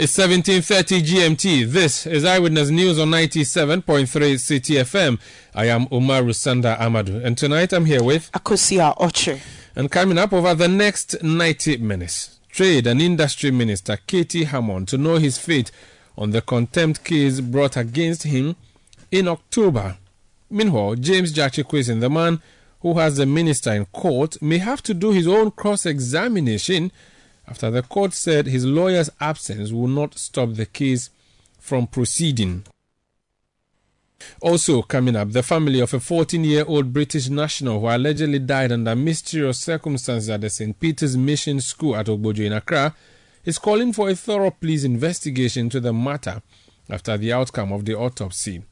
It's 17:30 GMT. This is Eyewitness News on 97.3 Citi FM. I am Umaru Sanda Amadu, and tonight I'm here with Akosia Oche. And coming up over the next 90 minutes, Trade and Industry Minister K.T. Hammond to know his fate on the contempt case brought against him in October. Meanwhile, James Gyakye the man who has the minister in court, may have to do his own cross-examination after the court said his lawyer's absence will not stop the case from proceeding. Also, coming up, the family of a 14 year old British national who allegedly died under mysterious circumstances at the St. Peter's Mission School at Ogbojo in Accra is calling for a thorough police investigation into the matter after the outcome of the autopsy.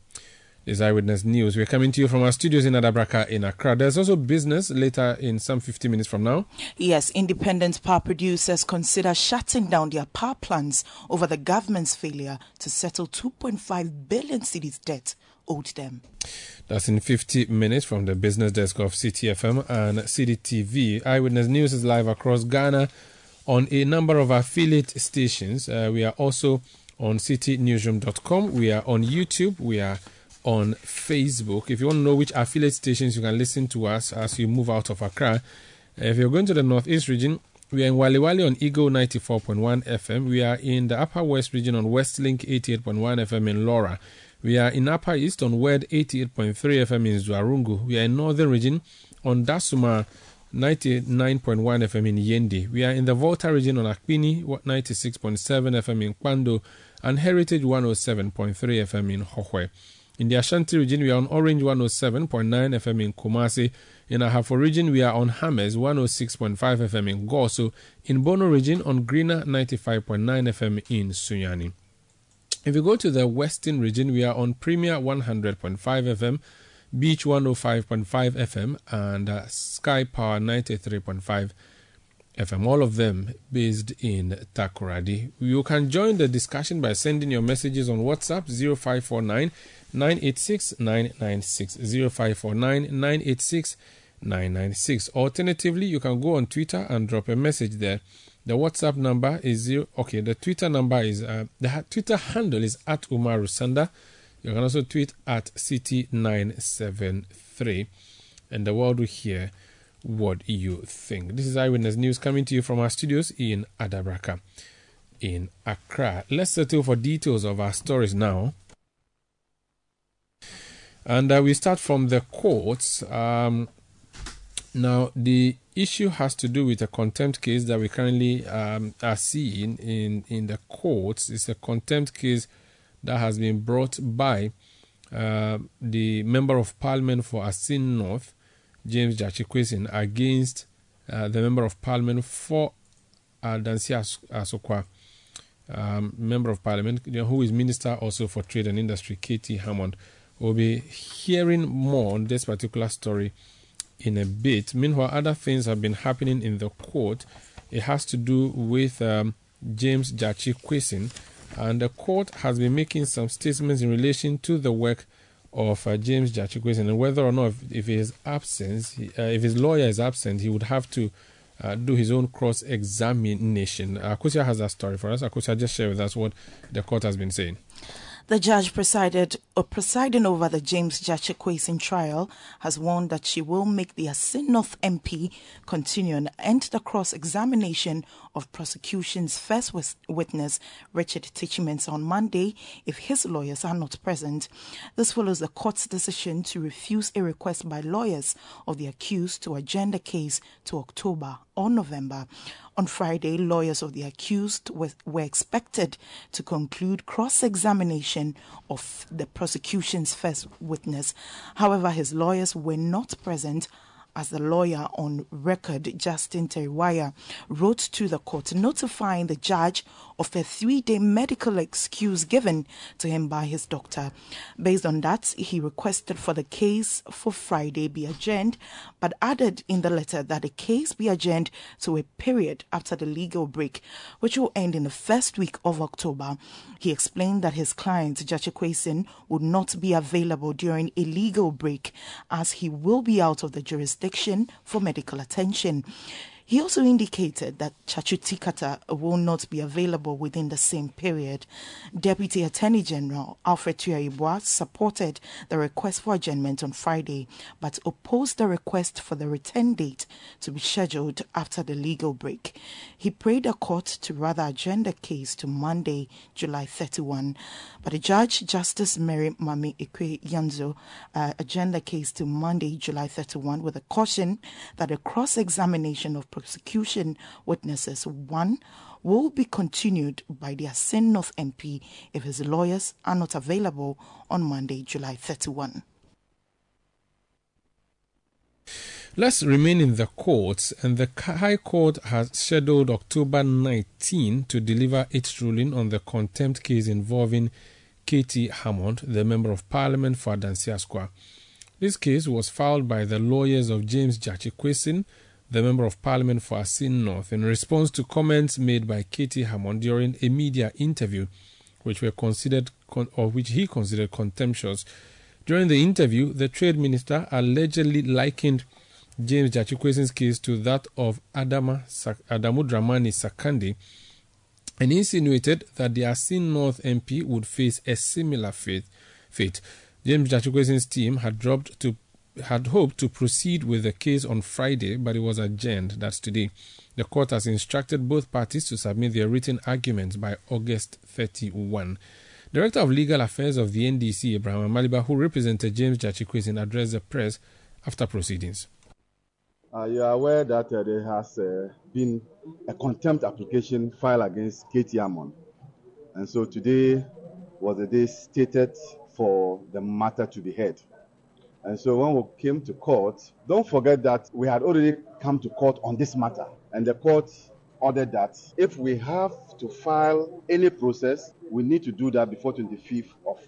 This Eyewitness News. We're coming to you from our studios in Adabraka in Accra. There's also business later in some 50 minutes from now. Yes, independent power producers consider shutting down their power plants over the government's failure to settle 2.5 billion cedis debt owed them. That's in 50 minutes from the business desk of Citi FM and Citi TV. Eyewitness News is live across Ghana on a number of affiliate stations. Uh, we are also on citinewsroom.com. We are on YouTube. We are on Facebook. If you want to know which affiliate stations you can listen to us as you move out of Accra, uh, if you're going to the Northeast region, we are in Walewale on Eagle 94.1 FM. We are in the Upper West region on Westlink 88.1 FM in Lawra. We are in Upper East on WED 88.3 FM in Zuarungu. We are in Northern region on Dasuma 99.1 FM in Yendi. We are in the Volta region on Akpini 96.7 FM in Kpando and Heritage 107.3 FM in Hohoe. In the Ashanti region, we are on Orange 107.9 FM in Kumasi. In Ahafo region, we are on Hammers 106.5 FM in Goaso. In Bono region, on Greener 95.9 FM in Sunyani. If you go to the Western region, we are on Premier 100.5 FM, Beach 105.5 FM, and uh, Sky Power 93.5 FM. All of them based in Takoradi. You can join the discussion by sending your messages on WhatsApp 0549 986 996 0549 986 996. Alternatively, you can go on Twitter and drop a message there. The WhatsApp number is zero. Okay, the Twitter number is uh, the Twitter handle is at Umaru Sanda. You can also tweet at Citi973, and the world will hear what you think. This is Eyewitness News coming to you from our studios in Adabraka, in Accra. Let's settle for details of our stories now. And uh, we start from the courts. Um, now, the issue has to do with a contempt case that we currently um, are seeing in, in the courts. It's a contempt case that has been brought by uh, the Member of Parliament for Assin North, James Gyakye against uh, the Member of Parliament for Adansi Asokwa, um, Member of Parliament, who is Minister also for Trade and Industry, K.T. Hammond. We'll be hearing more on this particular story in a bit. Meanwhile, other things have been happening in the court. It has to do with um, James Gyakye and the court has been making some statements in relation to the work of uh, James Gyakye and whether or not, if, if his absence, uh, if his lawyer is absent, he would have to uh, do his own cross examination. Akosia has that story for us. Akosia, just share with us what the court has been saying. The judge presided or presiding over the James Gyakye trial has warned that she will make the North MP continue and end the cross-examination of prosecution's first witness, Richard Takyi-Mensah's, on Monday if his lawyers are not present. This follows the court's decision to refuse a request by lawyers of the accused to adjourn the case to October or November. On Friday, lawyers of the accused were, were expected to conclude cross examination of the prosecution's first witness. However, his lawyers were not present as the lawyer on record, Justin Teriwajah, wrote to the court notifying the judge of a three day medical excuse given to him by his doctor. Based on that, he requested for the case for Friday be adjourned, but added in the letter that the case be adjourned to a period after the legal break, which will end in the first week of October. He explained that his client, Quayson, would not be available during a legal break as he will be out of the jurisdiction for medical attention. He also indicated that Tsatsu Tsikata will not be available within the same period. Deputy Attorney General Alfred Tuah-Yeboah supported the request for adjournment on Friday, but opposed the request for the return date to be scheduled after the legal break. He prayed the court to rather adjourn the case to Monday, July 31, but the judge, Justice Mary Maame Ekua Yanzuh, uh, adjourned the case to Monday, July 31, with a caution that a cross-examination of prosecution witnesses, one, will be continued by the Assin North MP if his lawyers are not available on Monday, July 31. Let's remain in the courts, and the High Court has scheduled October 19 to deliver its ruling on the contempt case involving K.T. Hammond, the Member of Parliament for Adansi Asokwa. This case was filed by the lawyers of James Quayson, the Member of Parliament for Assin North, in response to comments made by K.T. Hammond during a media interview, which were considered or which he considered contemptuous. During the interview, the Trade Minister allegedly likened James Quayson's case to that of Adama, Adamu Dramani Sakande and insinuated that the Assin North MP would face a similar fate. fate. James Quayson's team had dropped to had hoped to proceed with the case on Friday, but it was adjourned. That's today. The court has instructed both parties to submit their written arguments by August 31. Director of Legal Affairs of the NDC, Abraham Amaliba, who represented James Quayson, addressed the press after proceedings. Uh, you are aware that uh, there has uh, been a contempt application filed against K.T. Hammond. And so today was the day stated for the matter to be heard. And so when we came to court, don't forget that we had already come to court on this matter. And the court ordered that if we have to file any process, we need to do that before 25th of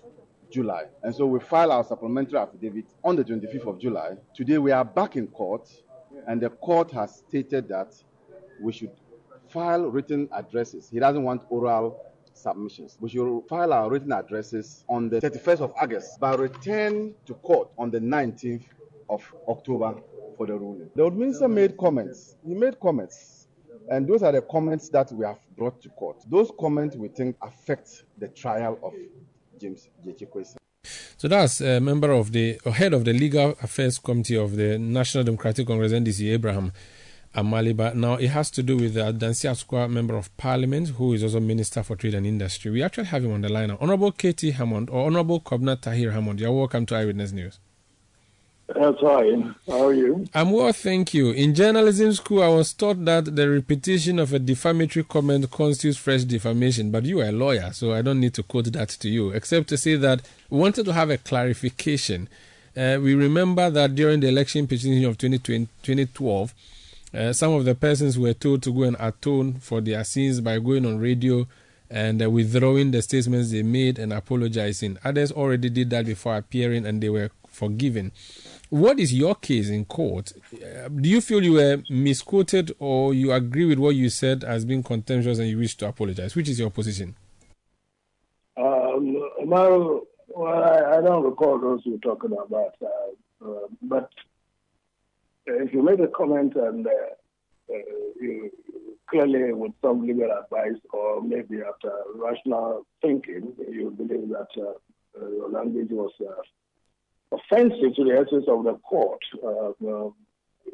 July. And so we filed our supplementary affidavit on the 25th of July. Today we are back in court, and the court has stated that we should file written addresses. He doesn't want oral submissions. We should file our written addresses on the 31st of August, but return to court on the 19th of October for the ruling. The minister made comments. He made comments. And those are the comments that we have brought to court. Those comments we think affect the trial of James Quayson. So that's a member of the head of the Legal Affairs Committee of the National Democratic Congress NDC, Abraham Amaliba. Now, it has to do with the Adansi Asokwa Member of Parliament, who is also Minister for Trade and Industry. We actually have him on the line now. Honorable K.T. Hammond or Honorable Kobna Tahir Hammond, you're welcome to Eyewitness News. That's fine. How are you? I'm well, thank you. In journalism school, I was taught that the repetition of a defamatory comment constitutes fresh defamation, but you are a lawyer, so I don't need to quote that to you, except to say that we wanted to have a clarification. Uh, we remember that during the election petition of 2012, uh, some of the persons were told to go and atone for their sins by going on radio and uh, withdrawing the statements they made and apologizing. Others already did that before appearing and they were forgiven. What is your case in court? Uh, do you feel you were misquoted or you agree with what you said as being contemptuous and you wish to apologize? Which is your position? Um, well, I, I, don't recall those you're talking about, uh, uh, but if you make a comment and uh, uh, you clearly with some legal advice or maybe after rational thinking, you believe that uh, your language was offensive to the essence of the court, uh, uh,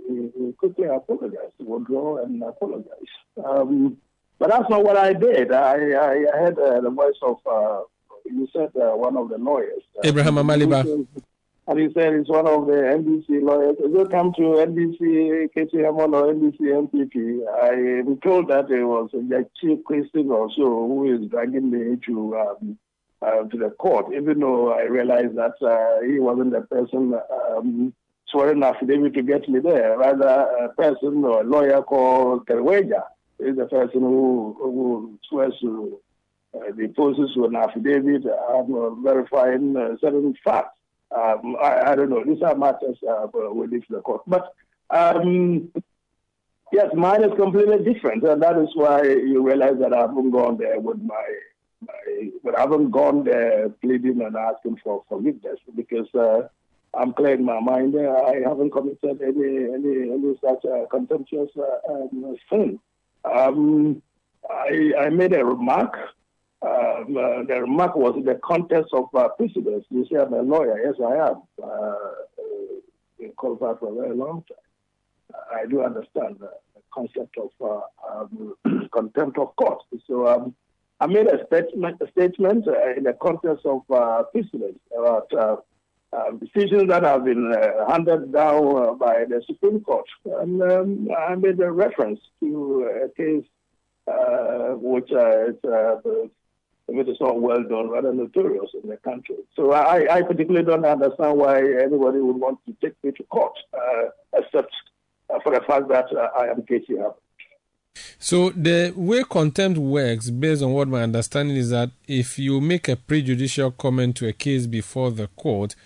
we, we, quickly apologized, withdraw and apologize. Um, but that's not what I did. I, I, I had uh, the voice of, uh, you said uh, one of the lawyers. Uh, Abraham Amaliba. And he said he's one of the NDC lawyers. If you come to NBC, Hammond or NBC MPP, I am told that it was a chief Christian also who is dragging me to um, uh, to the court, even though I realized that uh, he wasn't the person um, swearing affidavit to get me there. Rather, a person or a lawyer called Teriwajah is the person who, who swears to uh, the poses to an affidavit um, verifying uh, certain facts. Um, I, I, don't know. These are matters uh, we leave to the court. But um, yes, mine is completely different, and that is why you realize that I haven't gone there with my, my but I haven't gone there pleading and asking for forgiveness because uh, I'm clearing my mind. I haven't committed any any any such uh, contemptuous uh, um, sin. Um, I, I made a remark uh, the remark was in the context of uh. You say I'm a lawyer. Yes, I am. Uh, in qualified for a very long time. I do understand the, the concept of uh, um, contempt of court. So um, I made a statement, a statement uh, in the context of uh, precedence about uh, decisions that have been handed down by the Supreme Court. And um, I made a reference to a case which is if it's not well done, rather notorious in the country. So I, I particularly don't understand why anybody would want to take me to court, uh, except uh, for the fact that uh, I am Casey up. So the way contempt works, based on what my understanding is that if you make a prejudicial comment to a case before the court,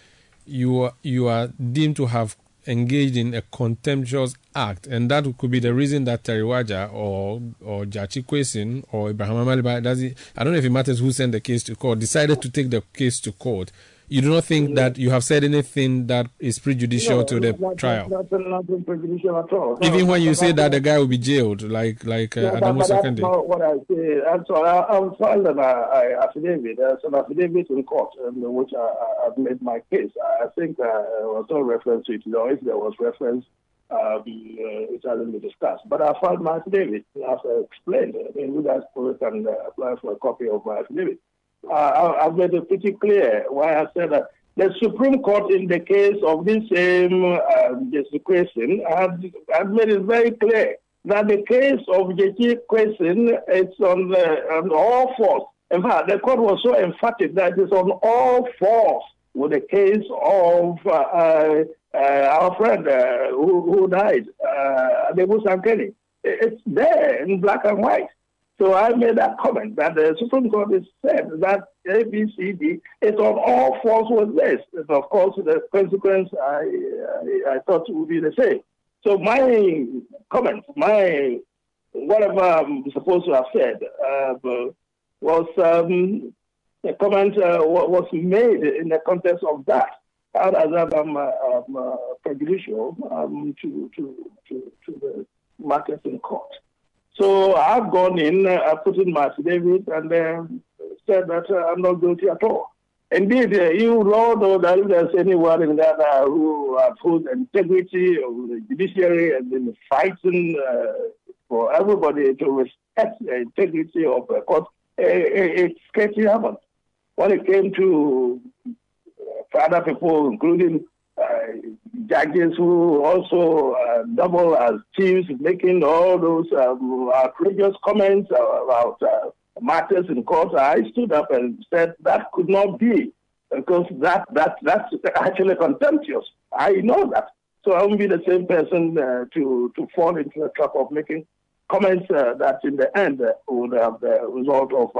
you are, you are deemed to have engaged in a contemptuous act, and that could be the reason that Teriwajah or or Gyakye Quayson or Abraham Amaliba does it. I don't know if it matters who sent the case to court. Decided to take the case to court you do not think that you have said anything that is prejudicial no, to the not, trial? Not, not prejudicial at all. Even no, when you say that the guy will be jailed, like like uh, yeah, Adamu That's not what I say. I'm sorry. I, I filed an uh, affidavit. There's an affidavit in court in which I, have made my case. I think uh, there was no reference to it. Know, if there was reference, um, uh, it hasn't been discussed. But I filed my affidavit. As I explained, I mean, you guys can uh, apply for a copy of my affidavit uh, I've made it pretty clear why I said that the Supreme Court, in the case of this same uh, Gyakye Quayson, had, had made it very clear that the case of Gyakye Quayson is on, the, on all fours. In fact, the court was so emphatic that it's on all fours with the case of uh, uh, uh our friend uh, who, who died, uh, Adebu Sankeni. It's there in black and white. So I made that comment that the Supreme Court has said that ABCD is on all fours with this. And of course, the consequence I, I, I thought would be the same. So my comment, my whatever I'm supposed to have said, uh, was um, a comment uh, was made in the context of that. How does that um, um, uh, prejudicial um, to, to, to, to the matters in court? So I've gone in, uh, put in my affidavit, and uh, said that uh, I'm not guilty at all. Indeed, uh, you know that if there's anyone in Ghana who upholds the integrity of the judiciary and been fighting for everybody to respect the integrity of the court, it's K.T. Hammond. When it came to other people, including judges who also uh, double as chiefs, making all those um, outrageous comments about uh, matters in court. I stood up and said that could not be because that that that's actually contemptuous. I know that, so I won't be the same person uh, to to fall into the trap of making comments uh, that in the end uh, would have the result of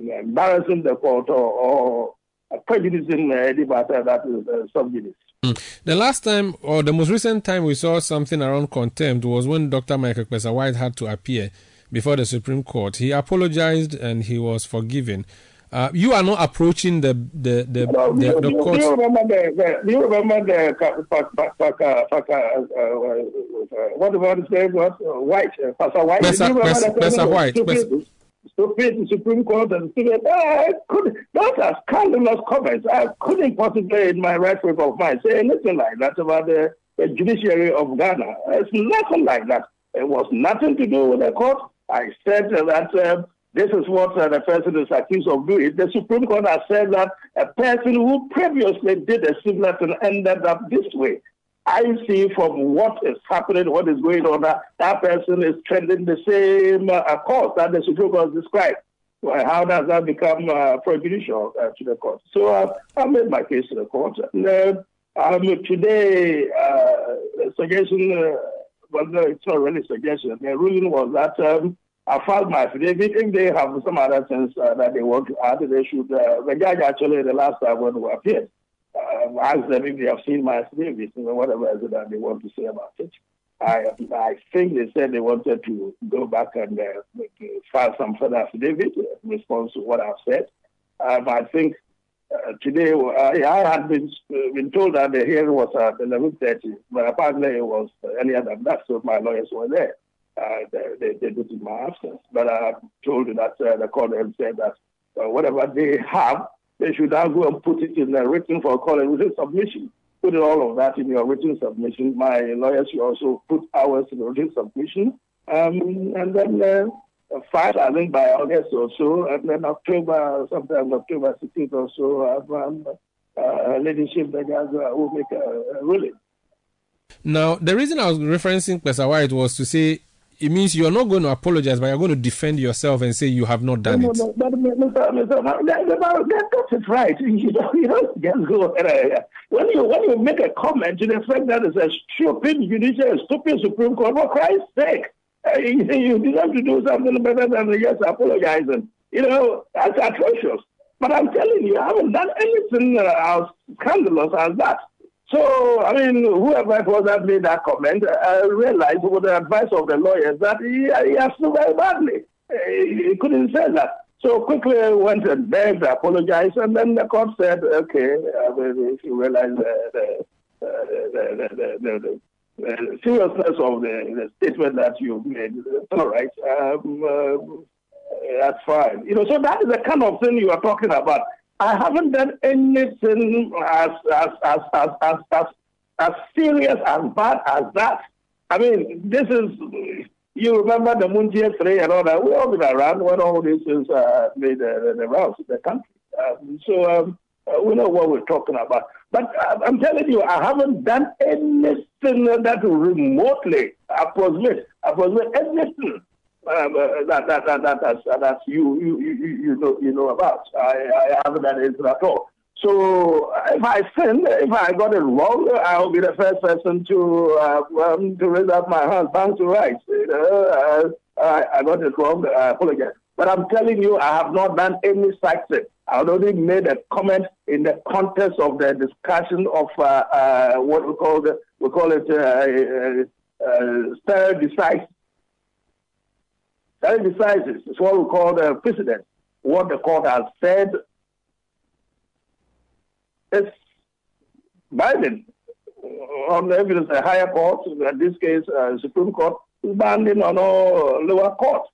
embarrassing the court or, or prejudicing any matter that is uh, sub Mm. The last time, or the most recent time we saw something around contempt was when Dr. Michael Kpessa-Whyte had to appear before the Supreme Court. He apologized and he was forgiven. Uh, you are not approaching the the the, no, the, the, the do, court. Do you remember the, the do you remember the what about his name was White Pastor White? Pesa, Pesa, Pesa White. Supreme, the Supreme Court and said, I could, those are scandalous comments. I couldn't possibly, in my right frame of mind, say anything like that about the, the judiciary of Ghana. It's nothing like that. It was nothing to do with the court. I said that uh, this is what uh, the person is accused of doing. The Supreme Court has said that a person who previously did a similar thing ended up this way. I see from what is happening, what is going on, that that person is trending the same uh, course that the Supreme Court described. Well, how does that become uh, prejudicial uh, to the court? So uh, I made my case to the court. And, uh, Um, today, uh, suggestion, uh, well, no, it's not really suggestion. The ruling was that um, I filed my affidavit. If they have some other things that they want to add, they should. The judge actually, the last time when we appeared, uh, asked them if they have seen my you know, whatever is it that they want to say about it. I, I think they said they wanted to go back and uh, file some further affidavit in response to what I've said. Um, I think uh, today I, I had been uh, been told that the hearing was at 11:30, but apparently it was earlier than that, so my lawyers were there. Uh, they, they, did in my absence, but I told you that uh, the court said that uh, whatever they have, they should now go and put it in the written for call and written submission. Put all of that in your written submission. My lawyers should also put ours in the written submission, um, and then uh, five, I think, by August or so, and then October, sometime October 16th or so, um, uh, leadership guys uh, will make a, a ruling. Now, the reason I was referencing White was to say it means you're not going to apologize, but you're going to defend yourself and say you have not done no, it. No, but Mr. Mr. That, that's right. You don't, you don't just go. When you, when you make a comment to the fact that it's a stupid judicial, stupid Supreme Court, for Christ's sake, uh, you, you deserve to do something better than just apologizing. You know, that's atrocious. But I'm telling you, I haven't done anything uh, as scandalous as that. So, I mean, whoever it was that made that comment, I uh, realized with the advice of the lawyers that he, he has very badly. Uh, he couldn't say that. So quickly went and begged, apologized, and then the court said, okay, if you realize the, the, the, the, the seriousness of the, statement that you made, all right. Um, uh, that's fine. You know, so that is the kind of thing you are talking about. I haven't done anything as as as as as as, as serious as bad as that. I mean, this is you remember the Montie three and all that. We all been around when all this is uh, made the, the rounds in the country. Um, so um, uh, we know what we're talking about. But uh, I'm telling you, I haven't done anything that remotely approximate approximate anything um, uh, that that that that that you, you you you know you know about. I, I haven't done anything at all. So if I sin, if I got it wrong, I'll be the first person to uh, um, to raise up my hand, thanks to rights. You know, uh, I, I got it wrong. I apologize. But I'm telling you, I have not done any thing. I only made a comment in the context of the discussion of uh, uh, what we call the, we call it uh, uh, uh, stare decisis that decides It's what we call the precedent. What the court has said is binding on the evidence. The higher court, in this case, uh, Supreme Court, is binding on all lower courts.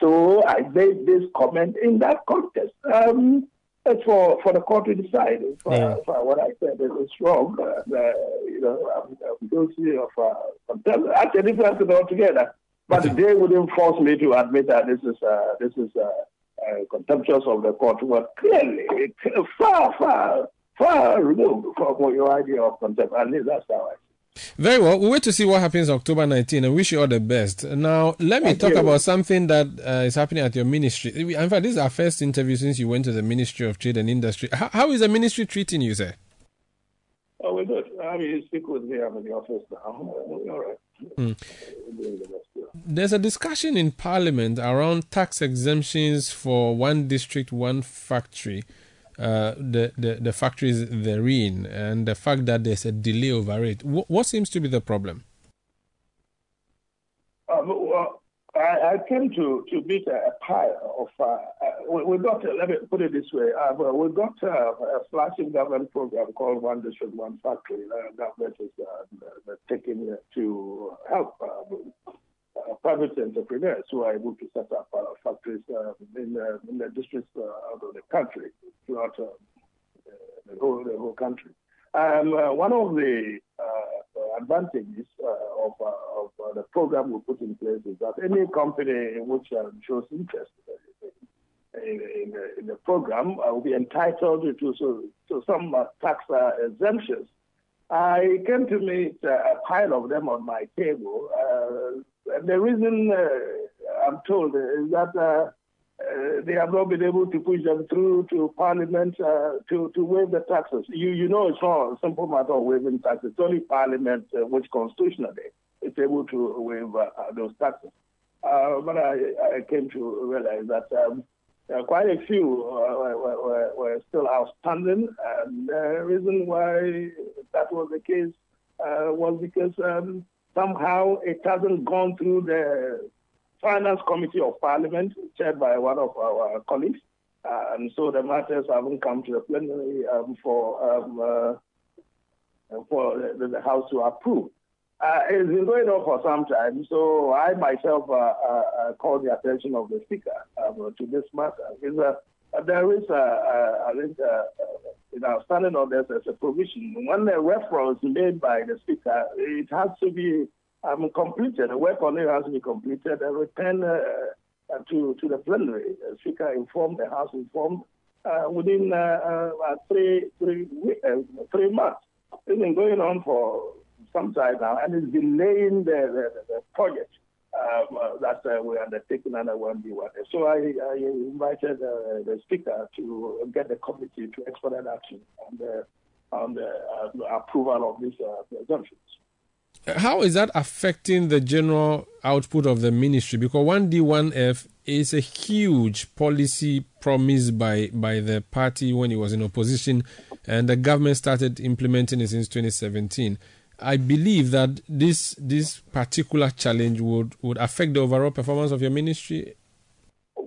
So I made this comment in that context. Um, it's for, for the court to decide if, uh, if uh, what I said is wrong. Uh, you know, I'm, I'm guilty of uh, contempt. That's a difference altogether. But okay. they wouldn't force me to admit that this is uh, this is uh, uh, contemptuous of the court. But clearly, far, far, far removed from your idea of contempt. At least that's how I. See. Very well. We wait to see what happens October 19 and wish you all the best. Now, let me Thank talk you. about something that uh, is happening at your ministry. In fact, this is our first interview since you went to the Ministry of Trade and Industry. How, how is the ministry treating you, sir? Oh, we're good. I mean, you speak with me. I'm in the office now. We're all right. Mm. There's a discussion in Parliament around tax exemptions for one district, one factory, uh, the, the, the factories therein, and the fact that there's a delay over it. What, what seems to be the problem? Uh, well, I, I came to, to meet a, pile of, uh, uh, we, we, got, let me put it this way, uh, we got uh, a flashing government program called One District, One Factory. Uh, government is uh, taking to help uh, private entrepreneurs who are able to set up uh, factories uh, in, in, the districts out of the country, throughout the, whole, the whole country. One of the Uh, advantages uh, of, uh, of the program we put in place is that any company which shows interest in, in, in, the program uh, will be entitled to, so, to some uh, tax uh, exemptions. I came to meet a pile of them on my table the reason uh, I'm told is that uh, they have not been able to push them through to Parliament uh, to, to waive the taxes. You, you know it's not a simple matter of waiving taxes. It's only Parliament uh, which constitutionally is able to waive uh, those taxes. Uh, but I, I, came to realize that um, quite a few were, were, were, still outstanding. And the reason why that was the case was because um, somehow it hasn't gone through the Finance Committee of Parliament, chaired by one of our colleagues. And so the matters haven't come to the plenary um, for um, uh, for the, the, House to approve. Uh, it's been going on for some time, so I myself uh, called the attention of the Speaker um, to this matter. Because, there is, I think, in our standing orders, there's a provision. When a reference made by the Speaker, it has to be um, completed. The work on it has been completed I returned uh, uh, to to the plenary. The speaker informed the House informed uh, within uh, uh, three three three months. It's been going on for some time now, and it's delaying the, the, the project. Um, uh, that uh, we're undertaking under one B one. So I, I invited uh, the speaker to get the committee to expedite action on the on the approval of these exemptions. How is that affecting the general output of the ministry? Because 1D1F is a huge policy promised by, by the party when it was in opposition, and the government started implementing it since 2017. I believe that this this particular challenge would, would affect the overall performance of your ministry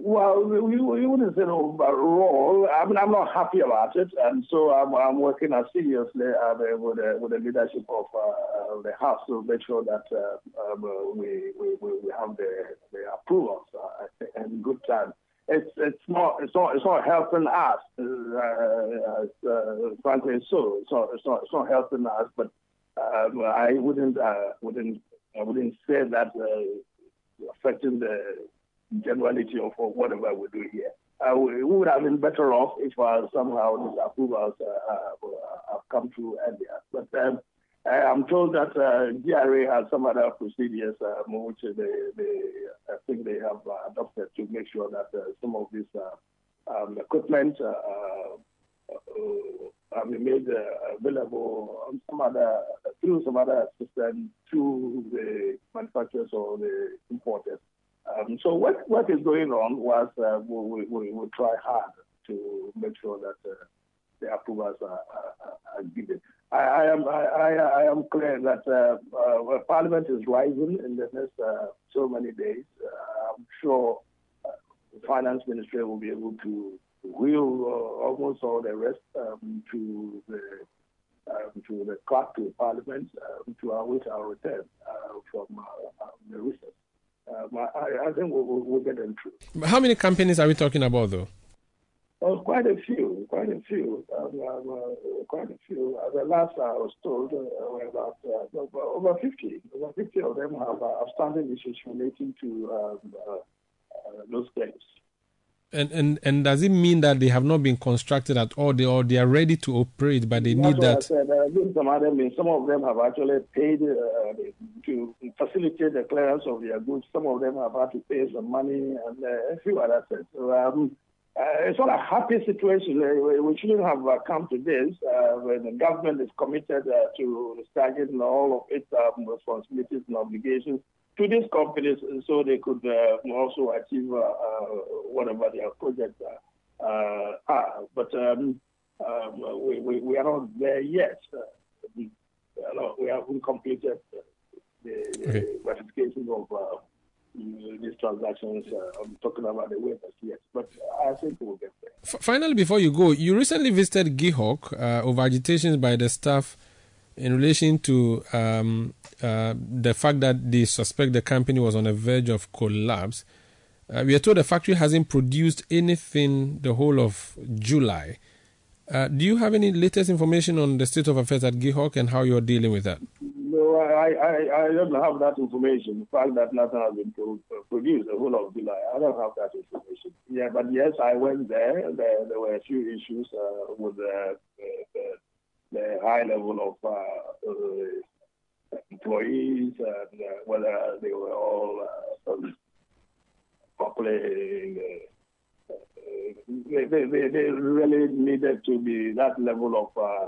well, we, we wouldn't say overall. I mean, I'm not happy about it, and so I'm, I'm working seriously uh, with, uh, with the leadership of uh, uh, the House to make sure that uh, um, we, we, we have the, the approvals uh, in good time. It's it's not it's not it's not helping us, frankly. So it's not it's not it's not helping us. But um, I wouldn't wouldn't I wouldn't say that affecting the generality of whatever we do here. Uh, we would have been better off if uh, somehow these approvals uh, uh have come through earlier. But um, I'm told that uh, has some other procedures um, which they, they, I think they have adopted to make sure that some of this um, equipment been made available on some other through some other system to the manufacturers or the importers. Um, so what, what is going on was uh, we, we, we try hard to make sure that uh, the approvals are, are, are given. I, I, am I, I, am clear that uh, uh Parliament is rising in the next uh, so many days. Uh, I'm sure the Finance Ministry will be able to wheel almost all the rest um, to the um, to the clerk to Parliament um, to await our return from the recess. Um, I, I, think we'll, we'll, get them through. How many companies are we talking about, though? Oh, quite a few, quite a few, um, um, uh, quite a few. Uh, the last I was told uh, were about uh, over 50. Over 50 of them have uh, outstanding issues relating to um, uh, those claims. And, and and does it mean that they have not been constructed at all, they, or they are ready to operate, but they That's need that? I said. There have been some other means. Some of them have actually paid uh, to facilitate the clearance of their goods. Some of them have had to pay some money and uh, a few other things. So, um, uh, it's not a happy situation. We shouldn't have uh, come to this uh, when the government is committed uh, to discharging all of its um, responsibilities and obligations to these companies so they could uh, also achieve uh, uh, whatever their projects are. but um, um, we, we, we, are not there yet. we, we haven't completed the, okay. ratification of these transactions. Uh, I'm talking about the waivers, yes, but I think we'll get there. F- finally, before you go, you recently visited GIHOC uh, over agitations by the staff in relation to um, uh, the fact that they suspect the company was on the verge of collapse. Uh, we are told the factory hasn't produced anything the whole of July. Uh, do you have any latest information on the state of affairs at GIHOC and how you're dealing with that? No, I, I, I don't have that information. The fact that nothing has been produced the whole of July, I don't have that information. Yeah, but yes, I went there. There, there were a few issues uh, with the, the, the, high level of uh, uh, employees and uh, whether they were all uh, properly they, they, they, really needed to be that level of uh,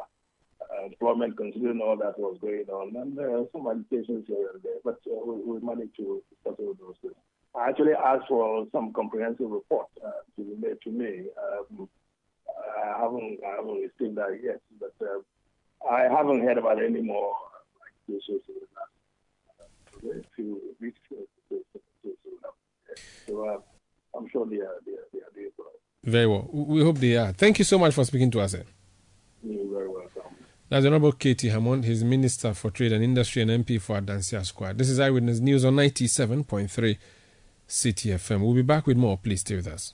uh, employment considering all that was going on. And are some agitations here and there, but uh, we, we, managed to settle those things. I actually asked for some comprehensive report uh, to be made to me. Um, I haven't I haven't received that yet, but uh, I haven't heard about any more accusations in the last few weeks. So uh, I'm sure they are, they are, they are doing well. Very well. We hope they are. Thank you so much for speaking to us. Eh? You're very welcome. That's the Honorable K.T. Hammond, his Minister for Trade and Industry and MP for Adansi Asokwa. This is Eyewitness News on 97.3 Citi FM. We'll be back with more. Please stay with us.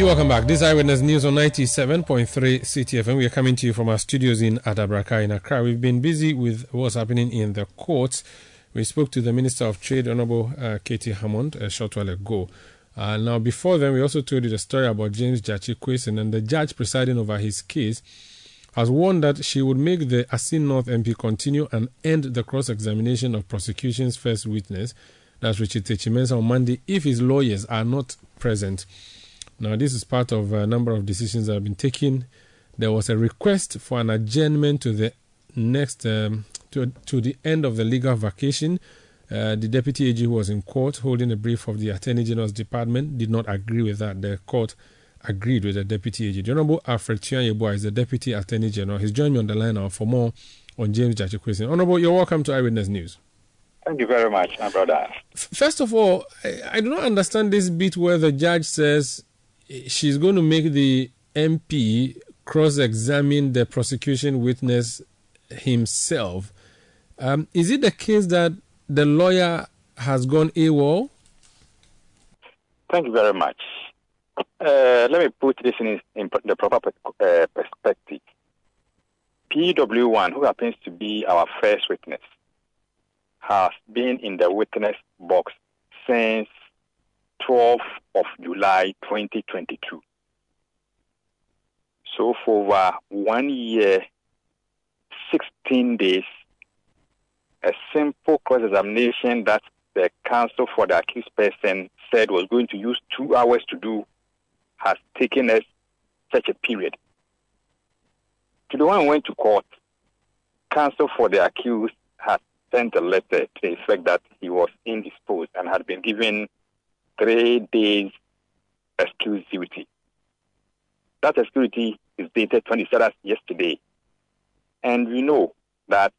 You're welcome back. This is Eyewitness News on 97.3 Citi FM. We are coming to you from our studios in Adabraka in Accra. We've been busy with what's happening in the courts. We spoke to the Minister of Trade, Honorable uh, K.T. Hammond, a short while ago. Uh, now, before then, we also told you the story about James Gyakye Quayson, and the judge presiding over his case has warned that she would make the Assin North MP continue and end the cross examination of prosecution's first witness, that's Richard Takyi-Mensah, on Monday if his lawyers are not present. Now, this is part of a number of decisions that have been taken. There was a request for an adjournment to the next um, to, to the end of the legal vacation. Uh, the deputy AG who was in court holding a brief of the Attorney General's department did not agree with that. The court agreed with the deputy AG. The Honorable Alfred Tuah-Yeboah is the deputy Attorney General. He's joined me on the line now for more on James Quayson. Honorable, you're welcome to Eyewitness News. Thank you very much, my brother. First of all, I, I do not understand this bit where the judge says she's going to make the MP cross examine the prosecution witness himself. Um, is it the case that the lawyer has gone AWOL? Thank you very much. Uh, let me put this in, in the proper uh, perspective. PW1, who happens to be our first witness, has been in the witness box since 12th of July 2022. So for over one year, 16 days, a simple cross-examination that the counsel for the accused person said was going to use two hours to do has taken us such a period. To the one who went to court, counsel for the accused had sent a letter to the effect that he was indisposed and had been given three days exclusivity. That exclusivity is dated 27th yesterday. And we know that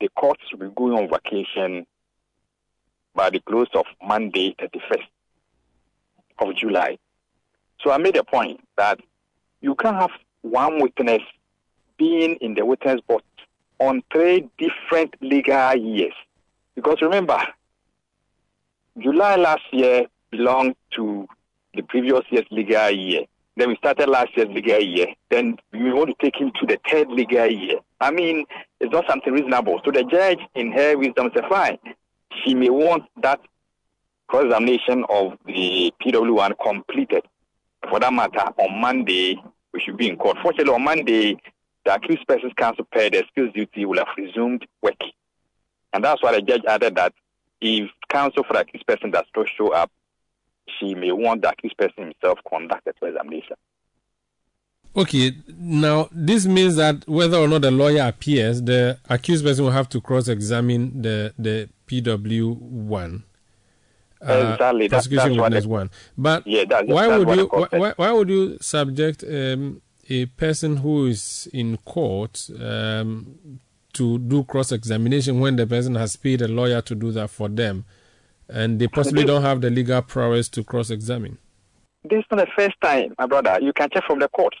the courts will be going on vacation by the close of Monday, 31st of July. So I made a point that you can't have one witness being in the witness box on three different legal years. Because remember, July last year belonged to the previous year's legal year. Then we started last year's legal year. Then we want to take him to the third legal year. I mean, it's not something reasonable. So the judge, in her wisdom, said, fine, she may want that cross examination of the PW1 completed. For that matter, on Monday, we should be in court. Fortunately, on Monday, the accused person's counsel paid the excuse duty will have resumed work. And that's why the judge added that if counsel for the accused person does not show up, she may want the accused person himself conduct the examination. Okay, now this means that whether or not the lawyer appears, the accused person will have to cross-examine the the PW one. Uh, exactly. prosecution that, witness one. But yeah, that, why would you why, why, would you subject um, a person who is in court um, to do cross examination when the person has paid a lawyer to do that for them, and they possibly don't have the legal prowess to cross examine? This is not the first time, my brother. You can check from the courts.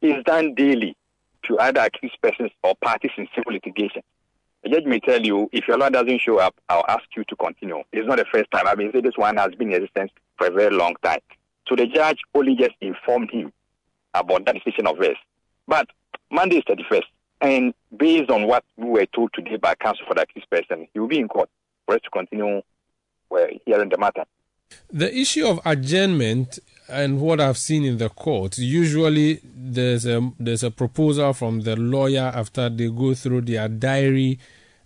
It's done daily to either accused persons or parties in civil litigation. The judge may tell you if your lawyer doesn't show up, I'll ask you to continue. It's not the first time. I mean, this one has been in existence for a very long time. So the judge only just informed him about that decision of his. But Monday is 31st. And based on what we were told today by counsel for the accused person, he will be in court for us to continue well, hearing the matter. The issue of adjournment and what I've seen in the court, usually there's a there's a proposal from the lawyer after they go through their diary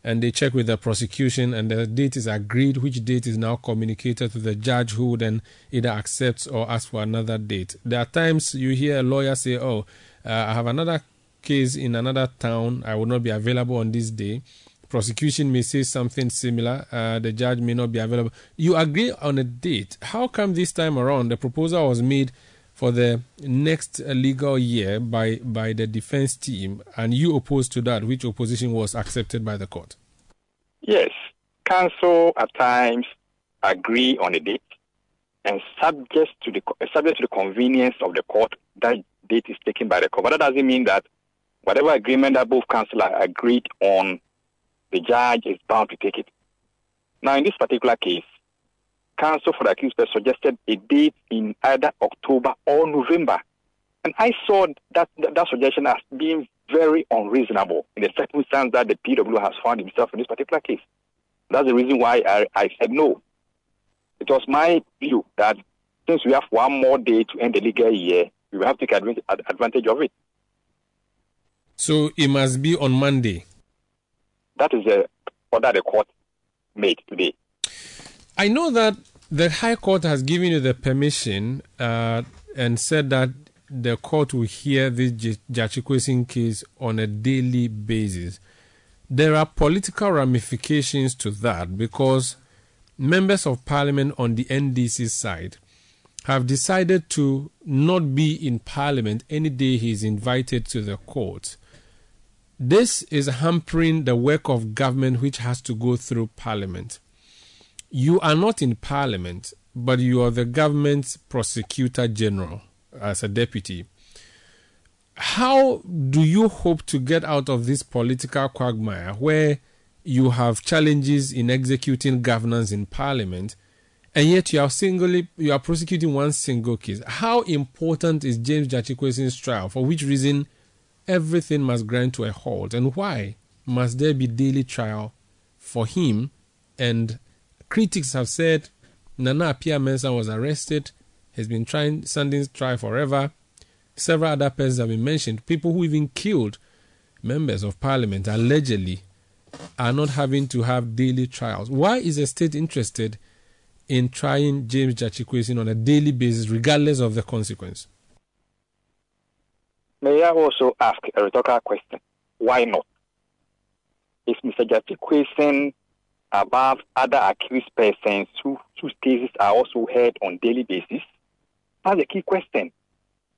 and they check with the prosecution and the date is agreed, which date is now communicated to the judge who then either accepts or asks for another date. There are times you hear a lawyer say, Oh, uh, I have another case in another town, I will not be available on this day. Prosecution may say something similar, uh, the judge may not be available. You agree on a date. How come this time around the proposal was made for the next legal year by, by the defense team, and you opposed to that, which opposition was accepted by the court? Yes, counsel at times agree on a date, and subject to the subject to the convenience of the court, that date is taken by the court. But that doesn't mean that whatever agreement that both counsel agreed on, the judge is bound to take it. Now, in this particular case, counsel for the accused suggested a date in either October or November. And I saw that, that, suggestion as being very unreasonable in the circumstance that the PW has found himself in this particular case. That's the reason why I, I said no. It was my view that since we have one more day to end the legal year, we have to take advantage of it. So it must be on Monday. That is the order the court made today. I know that the High Court has given you the permission uh, and said that the court will hear this Gyakye case on a daily basis. There are political ramifications to that because members of parliament on the NDC side have decided to not be in parliament any day he is invited to the court. This is hampering the work of government which has to go through parliament. You are not in parliament, but you are the government's prosecutor general as a deputy. How do you hope to get out of this political quagmire where you have challenges in executing governance in parliament and yet you are singly you are prosecuting one single case? How important is James Gyakye trial? For which reason everything must grind to a halt? And why must there be daily trial for him? And critics have said Nana Appiah Mensah was arrested has been trying standing trial forever. Several other persons have been mentioned. People who even killed members of parliament allegedly are not having to have daily trials. Why is the state interested in trying James Gyakye on a daily basis, regardless of the consequence? May I also ask a rhetorical question? Why not? Is Mr. Gyakye above other accused persons who, whose cases are also heard on daily basis? That's a key question.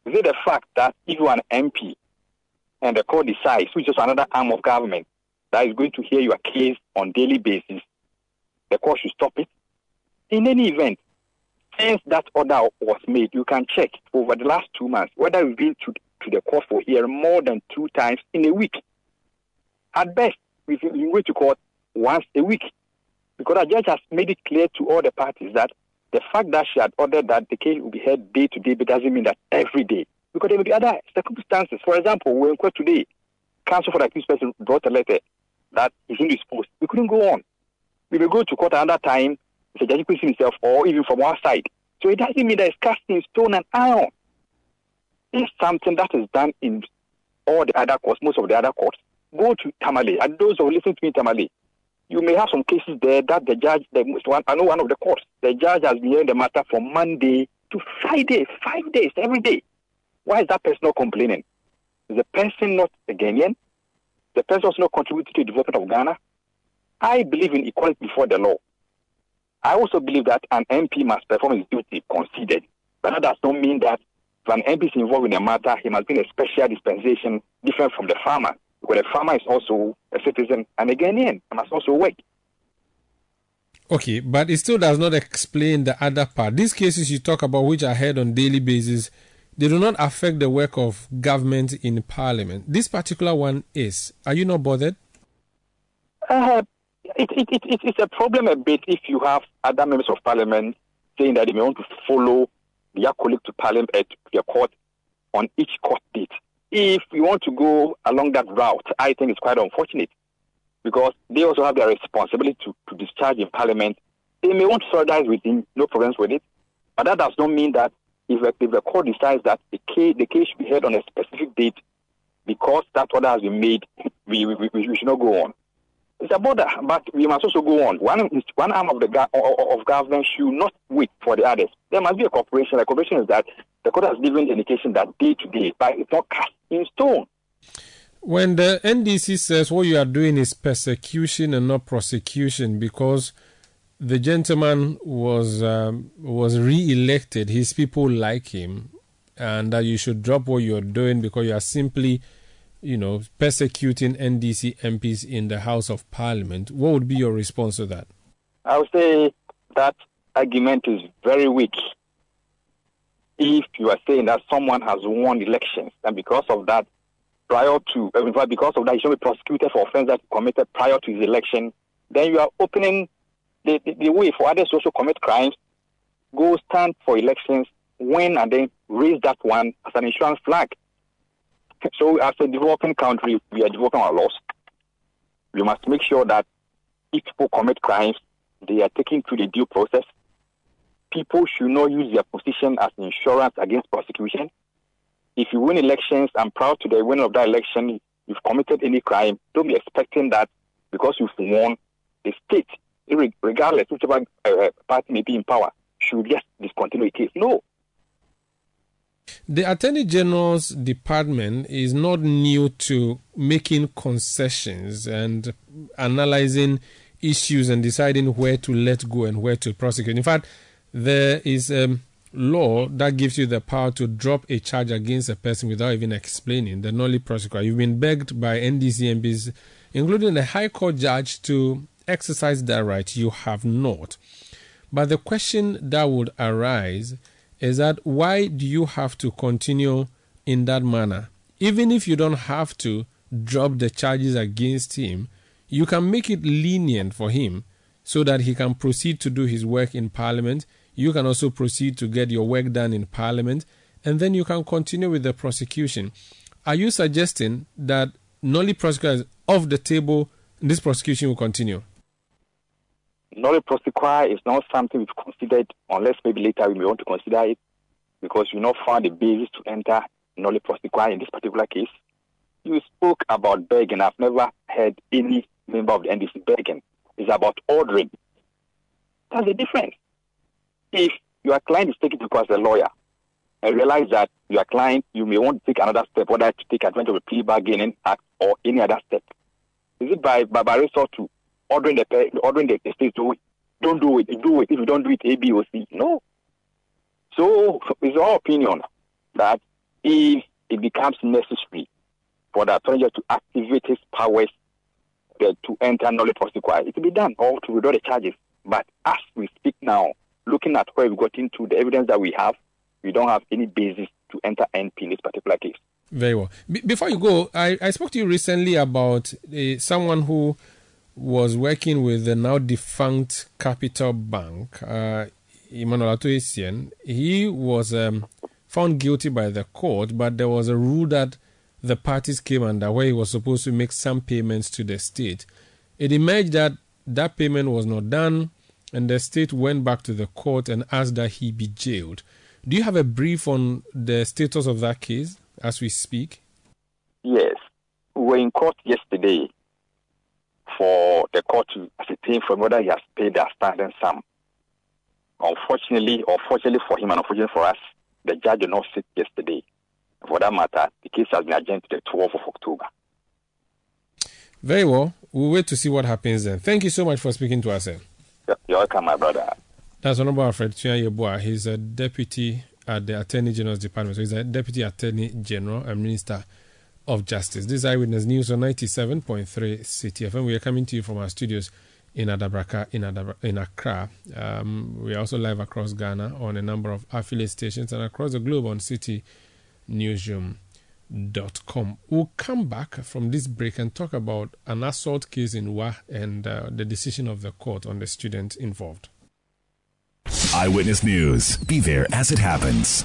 Is it the fact that if you are an MP and the court decides, which is another arm of government, that is going to hear your case on daily basis, the court should stop it? In any event, since that order was made, you can check over the last two months whether we've been to, to the court for hearing more than two times in a week. At best, we go to court once a week because the judge has made it clear to all the parties that the fact that she had ordered that the case will be heard day to day but doesn't mean that every day. Because there may be other circumstances. For example, we're in court today, counsel for the accused person brought a letter that is indisposed. We couldn't go on. We will go to court another time, the Judge Kwesi himself, or even from our side. So it doesn't mean that it's casting stone and iron. It's something that is done in all the other courts, most of the other courts. Go to Tamale. And those who listen to me, Tamale, you may have some cases there that the judge, the one, I know one of the courts, the judge has been hearing the matter from Monday to Friday, five days, every day. Why is that person not complaining? Is the person not a Ghanaian? The person also not contributing to the development of Ghana? I believe in equality before the law. I also believe that an MP must perform his duty conceded. But that does not mean that if an MP is involved in a matter, he must be in a special dispensation different from the farmer. Because the farmer is also a citizen and a Ghanaian and must also work. Okay, but it still does not explain the other part. These cases you talk about, which are heard on daily basis, they do not affect the work of government in parliament. This particular one is. Are you not bothered? Uh, it, it, it, it's a problem a bit if you have other members of parliament saying that they may want to follow their colleague to parliament at the court on each court date. if we want to go along that route, I think it's quite unfortunate because they also have their responsibility to, to discharge in Parliament. They may want to solidarize with him, no problems with it, but that does not mean that if, if the court decides that the case, the case should be heard on a specific date because that order has been made, we, we, we should not go on. It's about that, but we must also go on. One, one arm of the of government should not wait for the others. There must be a cooperation. The cooperation is that the court has given the indication that day to day, but it's not cast in stone. When the NDC says what you are doing is persecution and not prosecution because the gentleman was um, was re-elected, his people like him, and that you should drop what you're doing because you are simply you know, persecuting NDC MPs in the House of Parliament. What would be your response to that? I would say that argument is very weak. If you are saying that someone has won elections and because of that, prior to, eh, in fact, because of that, he should be prosecuted for offense that he committed prior to his election, then you are opening the, the, the way for others to also commit crimes, go stand for elections, win, and then raise that one as an insurance flag. So, as a developing country, we are developing our laws. We must make sure that if people commit crimes, they are taken through the due process. People should not use their position as insurance against prosecution. If you win elections I'm proud to the winner of that election, you've committed any crime, don't be expecting that because you've won, the state, regardless whichever uh, party may be in power, should just discontinue the case. No, the Attorney General's department is not new to making concessions and analyzing issues and deciding where to let go and where to prosecute. In fact, there is a law that gives you the power to drop a charge against a person without even explaining the nolle prosequi. You've been begged by NDC MPs, including the High Court judge, to exercise that right. You have not. But the question that would arise is that why do you have to continue in that manner? Even if you don't have to drop the charges against him, you can make it lenient for him so that he can proceed to do his work in Parliament. You can also proceed to get your work done in Parliament, and then you can continue with the prosecution. Are you suggesting that prosequi is off the table, this prosecution will continue? Nolle prosequi is not something we've considered unless maybe later we may want to consider it because you not found a basis to enter nolle prosequi in this particular case. You spoke about begging. I've never heard any member of the NDC begging. It's about ordering. That's the difference. If your client is taking as a lawyer and realize that your client, you may want to take another step, whether to take advantage of a plea bargaining act or any other step. Is it by, by, by resort to ordering the ordering the state to don't do it, do it. If you don't do it, A, B, or C. No. So it's our opinion that if it becomes necessary for the attorney to activate his powers uh, to enter nolle prosequi, it will be done or to withdraw the charges. But as we speak now, looking at where we got into the evidence that we have, we don't have any basis to enter NP in this particular case. Very well. Be- before you go, I, I spoke to you recently about uh, someone who was working with the now defunct Capital Bank, uh, Emmanuel Ato Essien. He was um, found guilty by the court, but there was a rule that the parties came under where he was supposed to make some payments to the state. It emerged that that payment was not done, and the state went back to the court and asked that he be jailed. Do you have a brief on the status of that case as we speak? Yes. We were in court yesterday for the court to ascertain from whether he has paid the outstanding sum. Unfortunately, or fortunately for him and unfortunately for us, the judge did not sit yesterday. For that matter, the case has been adjourned to the 12th of October. Very well. We'll wait to see what happens then. Thank you so much for speaking to us. Sir. You're welcome, my brother. That's Honorable Alfred Tuah He's a deputy at the Attorney General's Department. So he's a deputy Attorney General and Minister of Justice. This is Eyewitness News on 97.3 Citi FM. We are coming to you from our studios in Adabraka, in, Adabra- in Accra. Um, we are also live across Ghana on a number of affiliate stations and across the globe on citinewsroom.com. We'll come back from this break and talk about an assault case in Wa and uh, the decision of the court on the student involved. Eyewitness News. Be there as it happens.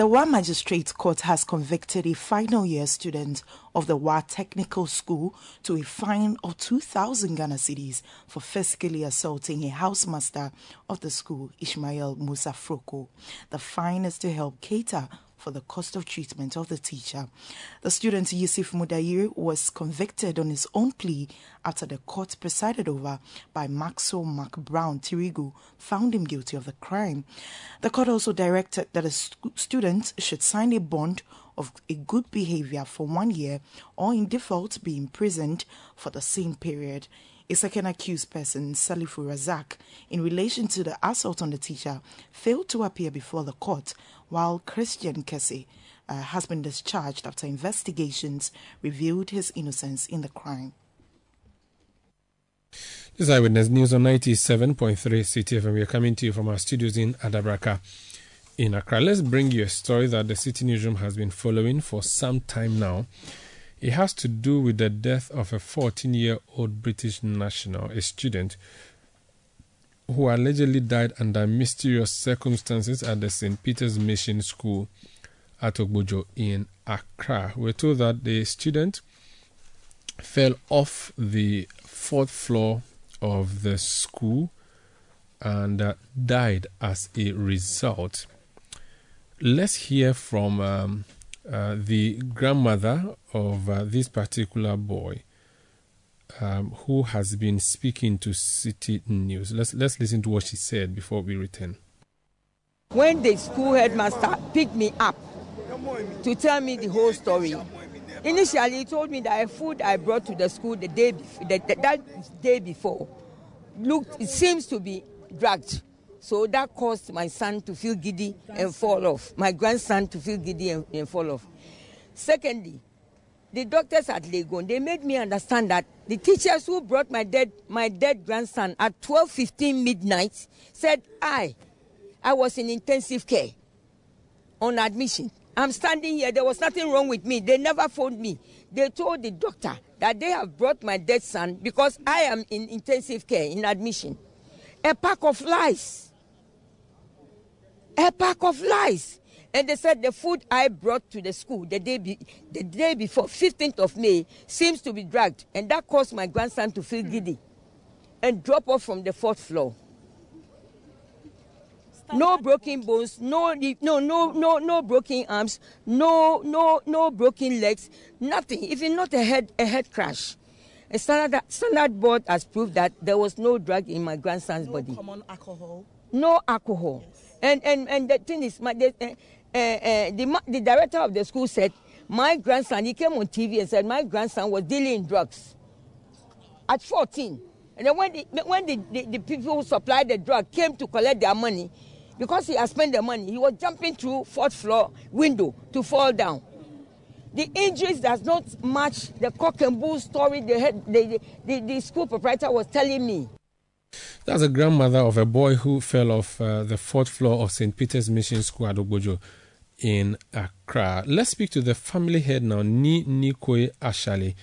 The Wa Magistrate Court has convicted a final year student of the Wa Technical School to a fine of 2,000 Ghana cedis for physically assaulting a housemaster of the school, Ishmael Musa Froko. The fine is to help cater for the cost of treatment of the teacher. The student Yusuf Mudayir was convicted on his own plea after the court presided over by Maxwell Mark Brown Tirigu found him guilty of the crime. The court also directed that a st- student should sign a bond of a good behavior for one year or in default be imprisoned for the same period. A second accused person, Salifu Razak, in relation to the assault on the teacher, failed to appear before the court, while Christian Kessie uh, has been discharged after investigations revealed his innocence in the crime. This is Eyewitness News on 97.3 Citi FM. We are coming to you from our studios in Adabraka in Accra. Let's bring you a story that the Citi Newsroom has been following for some time now. It has to do with the death of a 14 year old British national, a student who allegedly died under mysterious circumstances at the St. Peter's Mission School at Ogbojo in Accra. We're told that the student fell off the fourth floor of the school and uh, died as a result. Let's hear from um, uh, the grandmother of uh, this particular boy um, who has been speaking to Citi News. Let's, let's listen to what she said before we return. When the school headmaster picked me up to tell me the whole story, initially he told me that a food I brought to the school the day the, the, that day before looked it seems to be drugged. So that caused my son to feel giddy and fall off. My grandson to feel giddy and, and fall off. Secondly, the doctors at Legon, they made me understand that the teachers who brought my dead my dead grandson at 12:15 midnight said I I was in intensive care on admission. I'm standing here. There was nothing wrong with me. They never phoned me. They told the doctor that they have brought my dead son because I am in intensive care in admission. A pack of lies. A pack of lies. And they said the food I brought to the school the day, be, the day before, 15th of May, seems to be dragged. And that caused my grandson to feel hmm. giddy and drop off from the fourth floor. No broken bones, no, no, no, no, no broken arms, no, no, no broken legs, nothing. Even not a head, a head crash. A standard, standard board has proved that there was no drug in my grandson's no body. common alcohol. No alcohol. Yes. And, and, and the thing is, my, the, eh, uh, uh, the, the director of the school said, my grandson, he came on TV and said, my grandson was dealing in drugs at 14. And then when, the, when the, the, the people who supplied the drug came to collect their money, because he had spent the money, he was jumping through fourth floor window to fall down. The injuries does not match the cock and bull story the, head, the, the, the school proprietor was telling me. That's a grandmother of a boy who fell off uh, the fourth floor of St. Peter's Mission School at Ogbojo in Accra. Let's speak to the family head now, Ni Nikoi Ashali.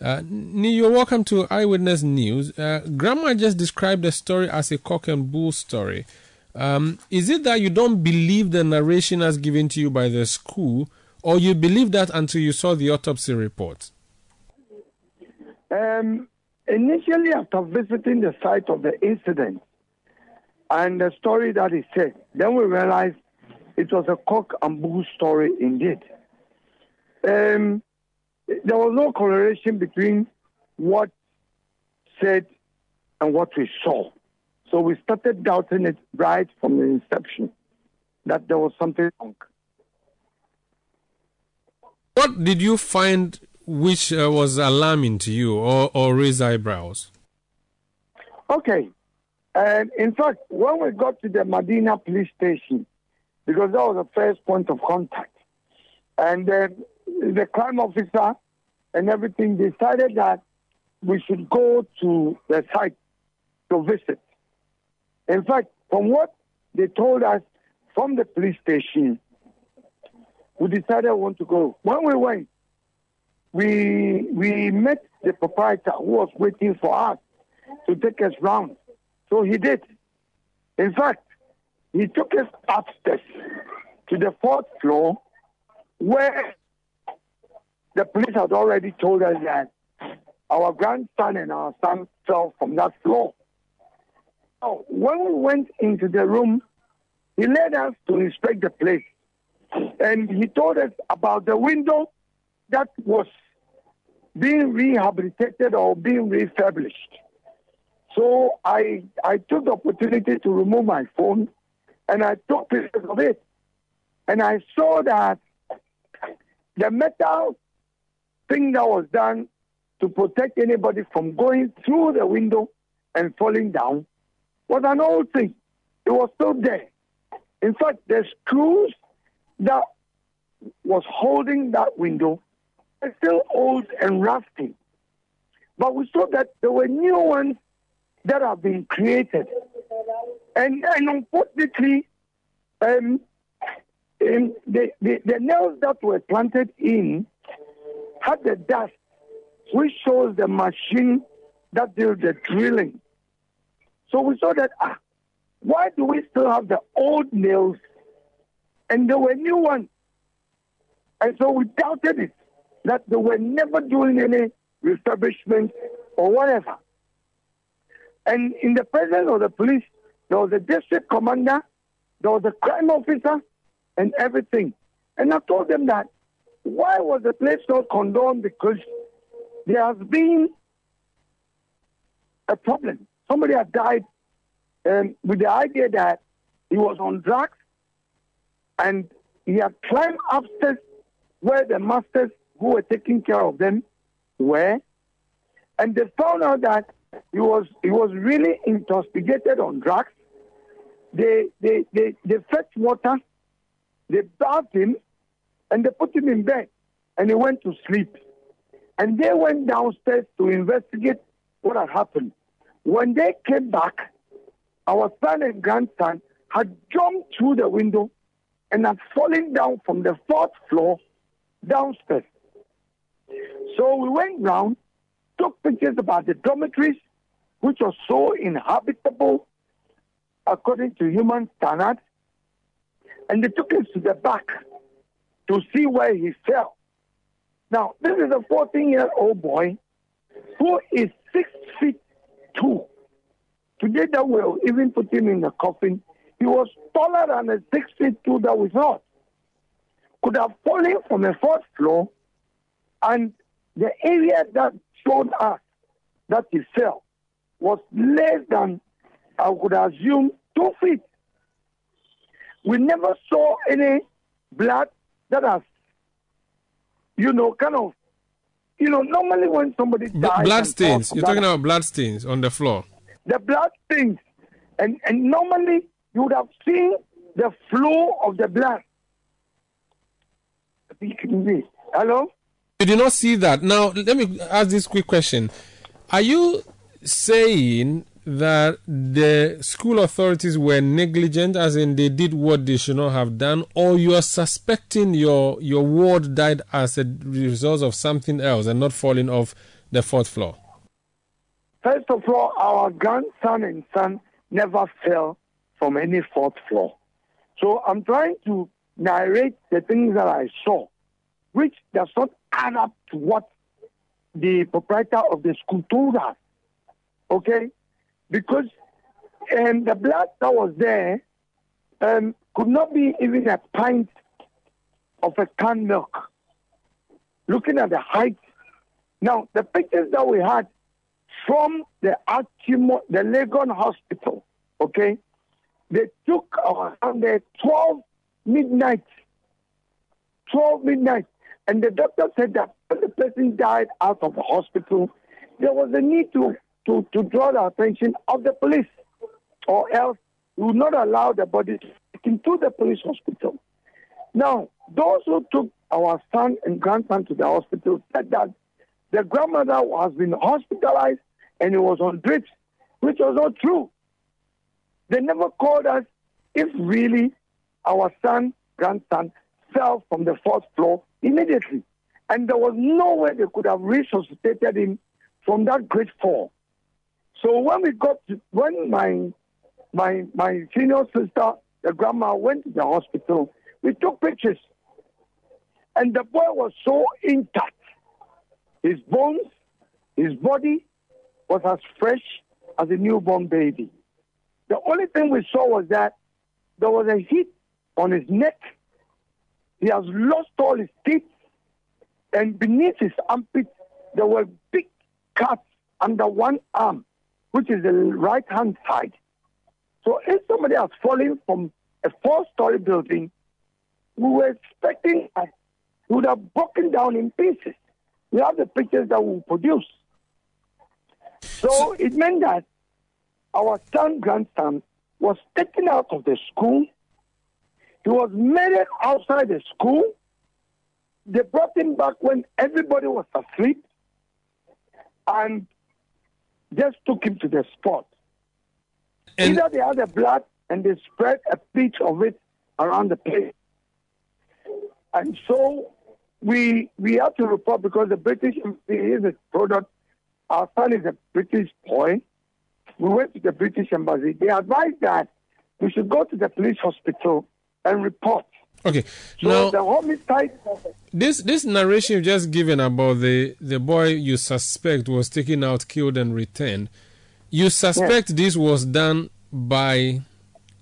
Uh, Ni, you're welcome to Eyewitness News. Uh, Grandma just described the story as a cock and bull story. Um, is it that you don't believe the narration as given to you by the school, or you believe that until you saw the autopsy report? Um, initially, after visiting the site of the incident and the story that he said, then we realized it was a cock and bull story indeed. Um, there was no correlation between what said and what we saw. So we started doubting it right from the inception that there was something wrong. What did you find which uh, was alarming to you or, or raise eyebrows? Okay. And in fact, when we got to the Medina police station, because that was the first point of contact, and then the crime officer and everything decided that we should go to the site to visit. In fact, from what they told us from the police station, we decided we want to go. When we went, we we met the proprietor who was waiting for us to take us round. So he did. In fact, he took us upstairs to the fourth floor where the police had already told us that our grandson and our son fell from that floor. So when we went into the room, he led us to inspect the place. And he told us about the window that was being rehabilitated or being refurbished. So I I took the opportunity to remove my phone and I took pictures of it. And I saw that the metal thing that was done to protect anybody from going through the window and falling down was an old thing. It was still there. In fact, the screws that was holding that window are still old and rusty. But we saw that there were new ones that have been created. And, and unfortunately, um, the, the, the nails that were planted in had the dust, which shows the machine that did the drilling. So we saw that, ah, why do we still have the old nails and there were new ones? And so we doubted it, that they were never doing any refurbishment or whatever. And in the presence of the police, there was a district commander, there was a crime officer, and everything. And I told them that why was the place not condoned? Because there has been a problem. Somebody had died um, with the idea that he was on drugs and he had climbed upstairs where the masters who were taking care of them were, and they found out that he was he was really intoxicated on drugs. They they they, they fetched water, they bathed him, and they put him in bed, and he went to sleep. And they went downstairs to investigate what had happened. When they came back, our son and grandson had jumped through the window and had fallen down from the fourth floor downstairs. So we went round, took pictures about the dormitories, which was so inhabitable according to human standards, and they took him to the back to see where he fell. Now, this is a 14 year old boy who is six feet two. Today, that will even put him in the coffin. He was taller than the six feet two that we thought. Could have fallen from the fourth floor, and the area that showed us that he fell was less than, I would assume, two feet. We never saw any blood that has, you know, kind of, you know, normally when somebody dies. Blood stains. You're talking about blood stains on the floor. The blood stains. And, and normally you would have seen the flow of the blood. Hello? You did not see that. Now, let me ask this quick question. Are you saying that the school authorities were negligent, as in they did what they should not have done, or you are suspecting your your ward died as a result of something else and not falling off the fourth floor? First of all, our grandson and son never fell from any fourth floor. So I'm trying to narrate the things that I saw, which does not add up to what the proprietor of the school told us. Okay? Because um, the blood that was there um, could not be even a pint of a canned milk. Looking at the height. Now, the pictures that we had from the Achimo, the Legon Hospital, okay, they took our hand 12 midnight. 12 midnight. And the doctor said that when the person died out of the hospital, there was a need to to, to draw the attention of the police, or else we would not allow the body to into the police hospital. Now, those who took our son and grandson to the hospital said that the grandmother has been hospitalized and he was on drips which was not true. They never called us if really our son, grandson, fell from the fourth floor immediately. And there was no way they could have resuscitated him from that great fall. So when we got to, when my my my senior sister, the grandma, went to the hospital, we took pictures. And the boy was so intact. His bones, his body was as fresh as a newborn baby. The only thing we saw was that there was a hit on his neck. He has lost all his teeth. And beneath his armpit, there were big cuts under one arm, which is the right hand side. So if somebody has fallen from a four story building, we were expecting that he would have broken down in pieces. We have the pictures that we produce. So it meant that our son, grandson, was taken out of the school. He was murdered outside the school. They brought him back when everybody was asleep and just took him to the spot. And- Either they had the blood and they spread a pitch of it around the place. And so we we have to report because the British is a product. Our son is a British boy. We went to the British embassy. They advised that we should go to the police hospital and report. Okay. So now, the homicide. this this narration you've just given about the the boy you suspect was taken out, killed, and returned. You suspect this was done by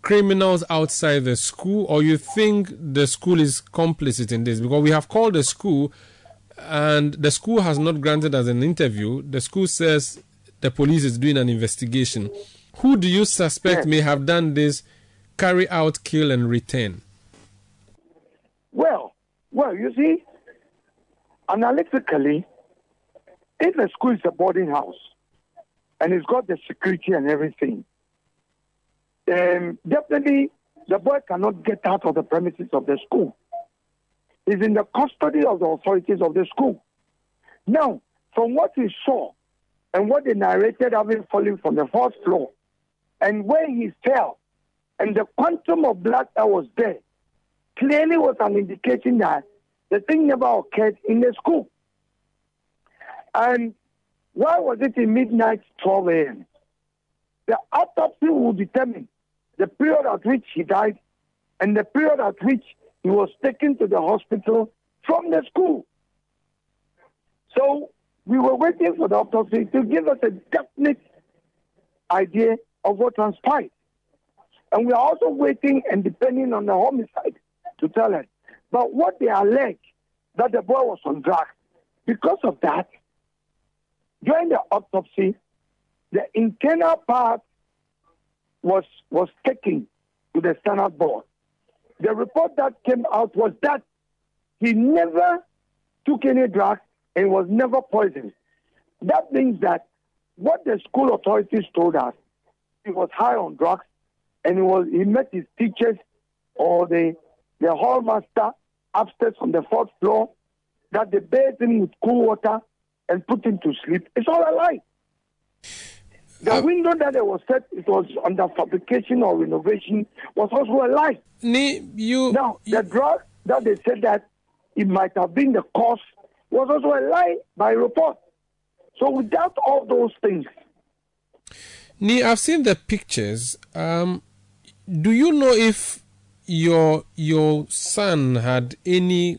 criminals outside the school, or you think the school is complicit in this? Because we have called the school, and the school has not granted us an interview. The school says the police is doing an investigation. Who do you suspect Yes. may have done this, carry out, kill, and return? Well, well, you see, analytically, if a school is a boarding house and it's got the security and everything, um, definitely the boy cannot get out of the premises of the school. He's in the custody of the authorities of the school. Now, from what we saw and what they narrated having fallen from the fourth floor and where he fell and the quantum of blood that was there, clearly was an indication that the thing never occurred in the school. And why was it in midnight 12 a.m.? The autopsy will determine the period at which he died and the period at which he was taken to the hospital from the school. So we were waiting for the autopsy to give us a definite idea of what transpired. And we are also waiting and depending on the homicide to tell us. But what they allege that the boy was on drugs. Because of that, during the autopsy, the internal part was was taken to the standard board. The report that came out was that he never took any drugs and was never poisoned. That means that what the school authorities told us, he was high on drugs and he was he met his teachers or the the hall master upstairs on the fourth floor that they bathed him with cool water and put him to sleep. It's all a lie. The Uh, window that it was set, it was under fabrication or renovation, was also a lie. Ni, you, Now, the drug that they said that it might have been the cause was also a lie by report. So without all those things, Ni, I've seen the pictures. Um, do you know if your your son had any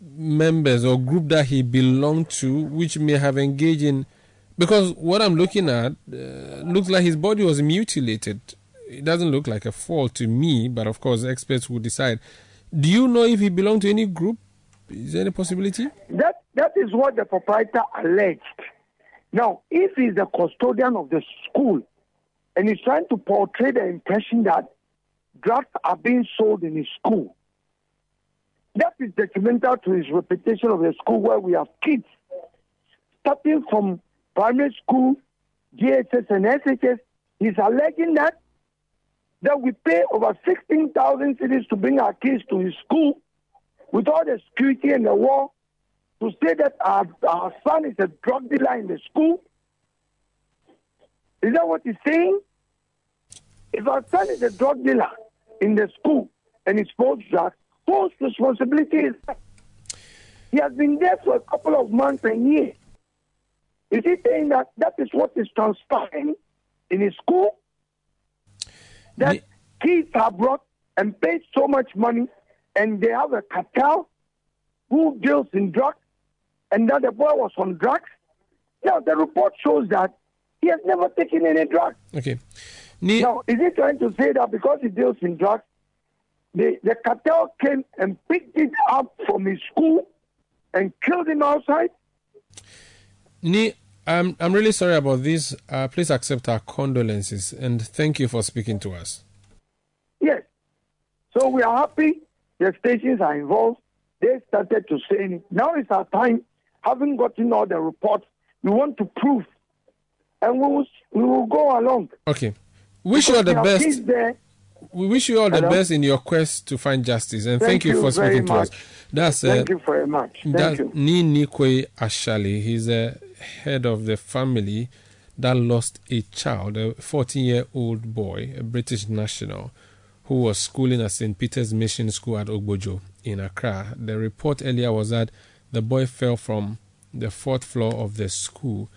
members or group that he belonged to, which may have engaged in? Because what I'm looking at uh, looks like his body was mutilated. It doesn't look like a fall to me, but of course, experts will decide. Do you know if he belonged to any group? Is there any possibility? that that is what the proprietor alleged. Now, if he's the custodian of the school and he's trying to portray the impression that drugs are being sold in his school, that is detrimental to his reputation of the school where we have kids starting from primary school, GSS and SHS. He's alleging that that we pay over 16,000 cedis to bring our kids to his school with all the security and the war to say that our, our son is a drug dealer in the school. Is that what he's saying? If our son is a drug dealer in the school and he smokes drugs, whose responsibility is that? He has been there for a couple of months and years. Is he saying that that is what is transpiring in his school? That kids are brought and paid so much money and they have a cartel who deals in drugs and that the boy was on drugs? Now, the report shows that he has never taken any drugs. Okay. Ne- now, is he trying to say that because he deals in drugs, the, the cartel came and picked it up from his school and killed him outside? Ni, I'm, I'm really sorry about this. Uh, please accept our condolences and thank you for speaking to us. Yes. So we are happy the stations are involved. They started to say it. Now is our time, having gotten all the reports, we want to prove and we will, we will go along. Okay. Wish you all the best. We wish you all the best in your quest to find justice, and thank, thank you, for speaking to us. That's uh, thank you very much. Thank that's you. Ni Nikoi Ashali. He's a head of the family that lost a child, a 14-year-old boy, a British national, who was schooling at St. Peter's Mission School at Ogbojo in Accra. The report earlier was that the boy fell from the fourth floor of the school.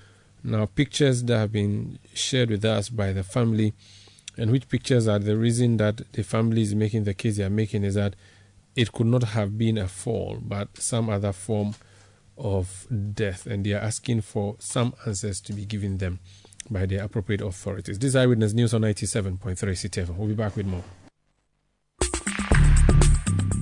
Now, pictures that have been shared with us by the family, and which pictures are the reason that the family is making the case they are making, is that it could not have been a fall, but some other form of death, and they are asking for some answers to be given them by the appropriate authorities. This is Eyewitness News on 97.3 CTF. We'll be back with more.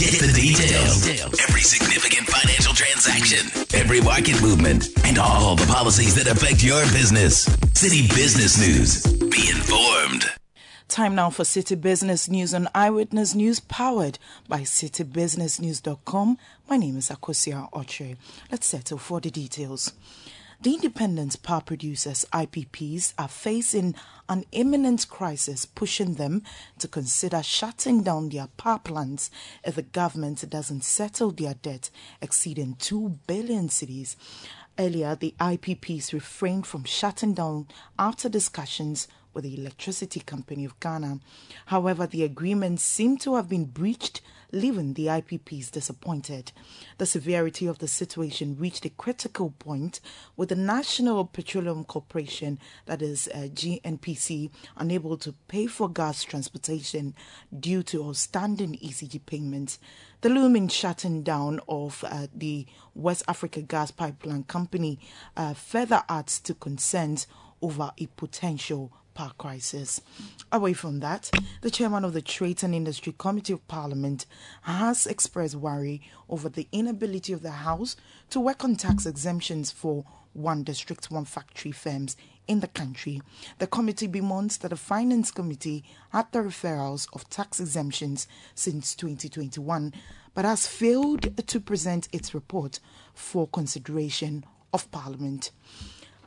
Get the details. Every significant financial transaction, every market movement, and all the policies that affect your business. Citi Business News. Be informed. Time now for Citi Business News and Eyewitness News, powered by citibusinessnews.com. My name is Akosia Oche. Let's settle for the details. The independent power producers, IPPs, are facing an imminent crisis, pushing them to consider shutting down their power plants if the government doesn't settle their debt exceeding 2 billion cedis. Earlier, the IPPs refrained from shutting down after discussions with the Electricity Company of Ghana. However, the agreement seemed to have been breached, leaving the IPPs disappointed. The severity of the situation reached a critical point with the National Petroleum Corporation, that is uh, GNPC, unable to pay for gas transportation due to outstanding ECG payments. The looming shutting down of uh, the West Africa Gas Pipeline Company uh, further adds to concerns over a potential power crisis. Away from that, the chairman of the Trade and Industry Committee of Parliament has expressed worry over the inability of the House to work on tax exemptions for one district, one factory firms in the country. The committee bemoans that the Finance Committee had the referrals of tax exemptions since 2021, but has failed to present its report for consideration of Parliament.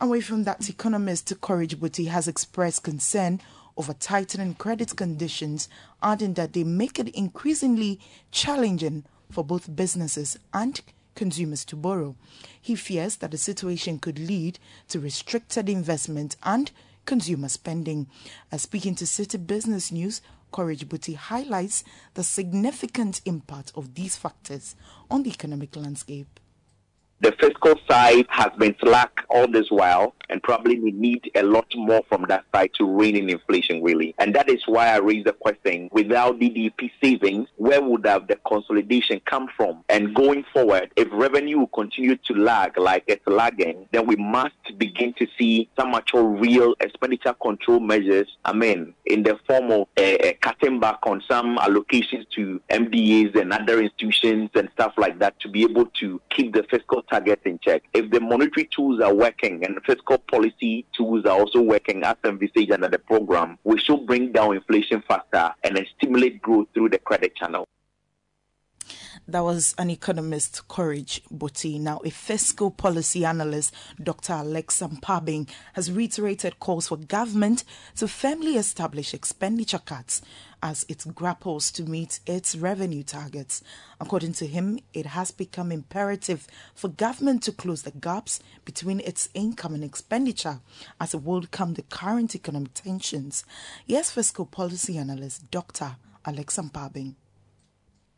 Away from that, economist Courage Boti has expressed concern over tightening credit conditions, adding that they make it increasingly challenging for both businesses and consumers to borrow. He fears that the situation could lead to restricted investment and consumer spending. As speaking to Citi Business News, Courage Boti highlights the significant impact of these factors on the economic landscape the fiscal side has been slack all this while, and probably we need a lot more from that side to rein in inflation, really. And that is why I raised the question without DDEP savings, where would have the consolidation come from? And going forward, if revenue will continue to lag like it's lagging, then we must begin to see some actual real expenditure control measures, I mean, in the form of uh, cutting back on some allocations to MDAs and other institutions and stuff like that to be able to keep the fiscal targets in check. If the monetary tools are working and fiscal policy tools are also working as envisaged under the program, we should bring down inflation faster and then stimulate growth through the credit channel. That was an economist, Courage Boti. Now, a fiscal policy analyst, Dr. Alex Ampaabeng, has reiterated calls for government to firmly establish expenditure cuts as it grapples to meet its revenue targets. According to him, it has become imperative for government to close the gaps between its income and expenditure as it will come the current economic tensions. Yes, fiscal policy analyst Dr. Alex Ampaabeng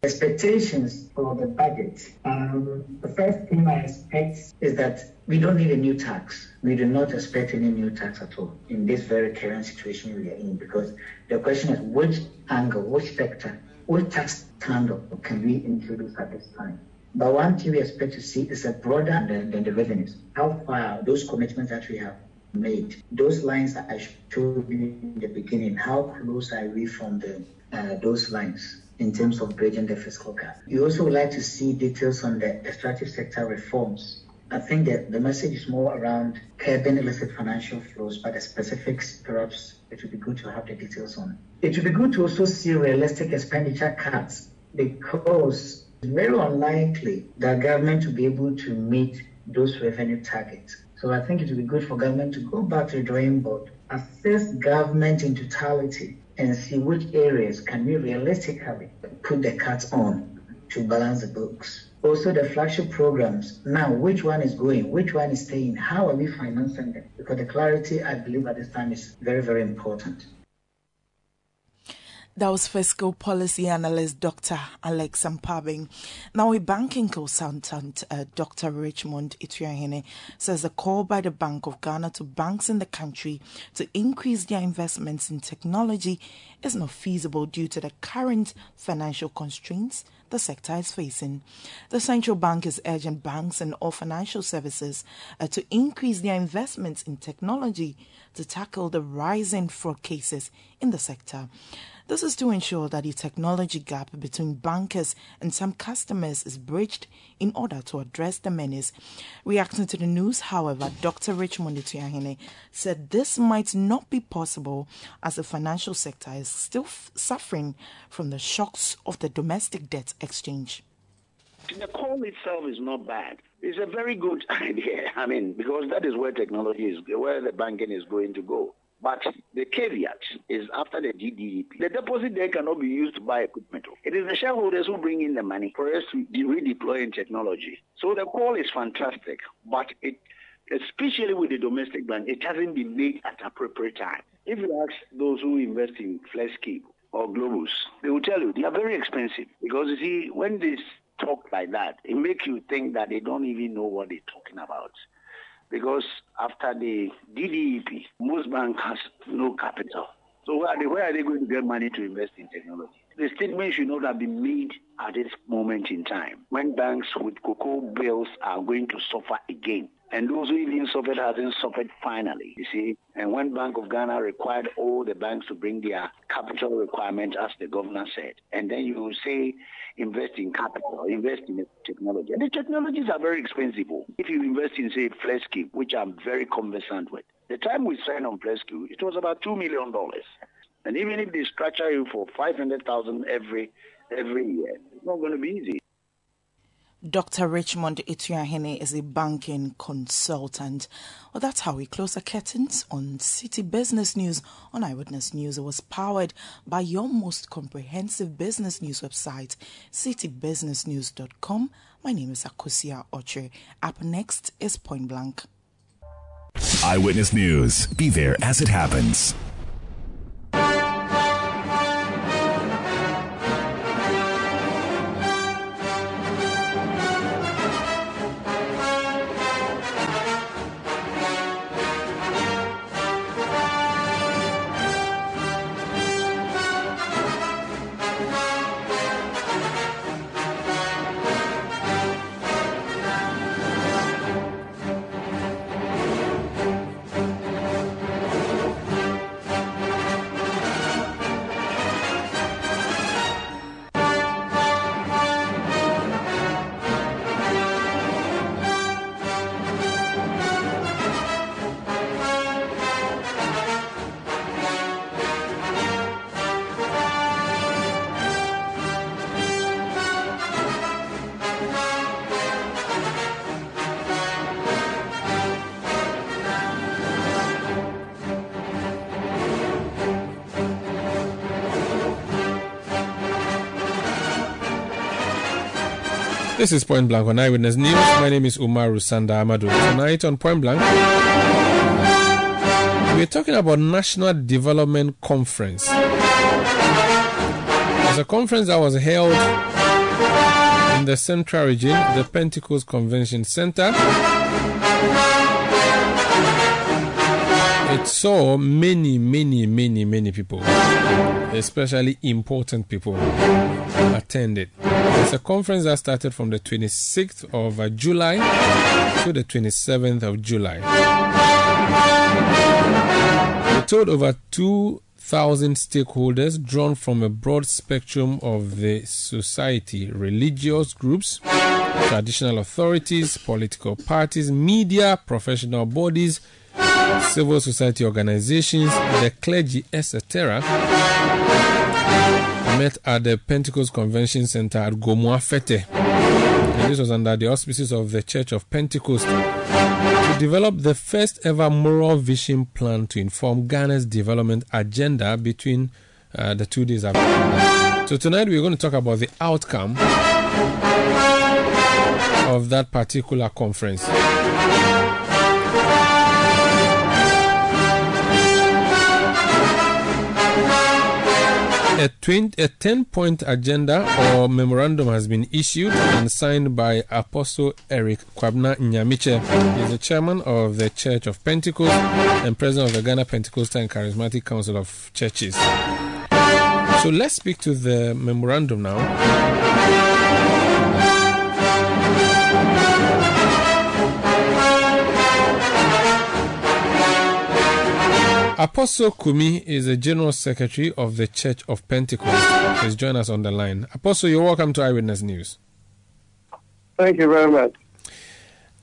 expectations for the budget. Um, the first thing I expect is that we don't need a new tax. We do not expect any new tax at all in this very current situation we are in because the question is which angle, which sector, which tax angle can we introduce at this time? But one thing we expect to see is a broader than, than the revenues. How far those commitments that we have made, those lines that I showed you in the beginning, how close are we from the uh, those lines? In terms of bridging the fiscal gap. You also would like to see details on the extractive sector reforms. I think that the message is more around curbing illicit financial flows, but the specifics, perhaps it would be good to have the details on. It would be good to also see realistic expenditure cuts because it's very unlikely that government will be able to meet those revenue targets. So I think it would be good for government to go back to the drawing board, assess government in totality, and see which areas can we realistically put the cuts on to balance the books. Also, the flagship programs. Now, which one is going? Which one is staying? How are we financing them? Because the clarity, I believe, at this time is very, very important. That was fiscal policy analyst Dr. Alex Ampaabeng. Now, a banking consultant, uh, Dr. Richmond Atuahene, says a call by the Bank of Ghana to banks in the country to increase their investments in technology is not feasible due to the current financial constraints the sector is facing. The central bank is urging banks and all financial services uh, to increase their investments in technology to tackle the rising fraud cases in the sector. This is to ensure that the technology gap between bankers and some customers is bridged in order to address the menace. Reacting to the news, however, Dr. Richmond Atuahene said this might not be possible as the financial sector is still f- suffering from the shocks of the domestic debt exchange. The call itself is not bad. It's a very good idea. I mean, because that is where technology is, where the banking is going to go. But the caveat is after the DDEP, the deposit there cannot be used to buy equipment. It is the shareholders who bring in the money for us to redeploy in technology. So the call is fantastic, but it, especially with the domestic bank, it hasn't been made at appropriate time. If you ask those who invest in FlexCube or Globus, they will tell you they are very expensive because you see, when they talk like that, it makes you think that they don't even know what they're talking about because after the DDEP, most banks has no capital. So where are, they, where are they going to get money to invest in technology? The statement should not have been made at this moment in time when banks with cocoa bills are going to suffer again. And those who even suffered hasn't suffered finally, you see. And when Bank of Ghana required all the banks to bring their capital requirement, as the governor said, and then you say invest in capital, invest in technology. And the technologies are very expensive. Oh. If you invest in, say, FlexCube, which I'm very conversant with, the time we signed on FlexCube, it was about $2 million. And even if they structure you for 500000 every every year, it's not going to be easy. Dr. Richmond Atuahene is a banking consultant. Well, that's how we close the curtains on Citi Business News on Eyewitness News. It was powered by your most comprehensive business news website, citibusinessnews.com. My name is Akosua Oche. Up next is Point Blank. Eyewitness News. Be there as it happens. This is Point Blank on Eyewitness News. My name is Umaru Sanda Amadu. Tonight on Point Blank, we're talking about National Development Conference. It's a conference that was held in the Central Region, the Pentecost Convention Center. It saw many, many, many, many people, especially important people, attended. It's a conference that started from the 26th of uh, July to the 27th of July. It told over 2,000 stakeholders drawn from a broad spectrum of the society, religious groups, traditional authorities, political parties, media, professional bodies, civil society organizations, the clergy, etc., met at the Pentecost Convention Center at Gomoa Fetteh. And this was under the auspices of the Church of Pentecost to develop the first ever moral vision plan to inform Ghana's development agenda between uh, the two days. So tonight we're going to talk about the outcome of that particular conference. A, 20, a 10 point agenda or memorandum has been issued and signed by Apostle Eric Kwabena Nyamekye. He is the chairman of the Church of Pentecost and president of the Ghana Pentecostal and Charismatic Council of Churches. So let's speak to the memorandum now. Apostle Kumi is the General Secretary of the Church of Pentecost. Please join us on the line. Apostle, you're welcome to Eyewitness News. Thank you very much.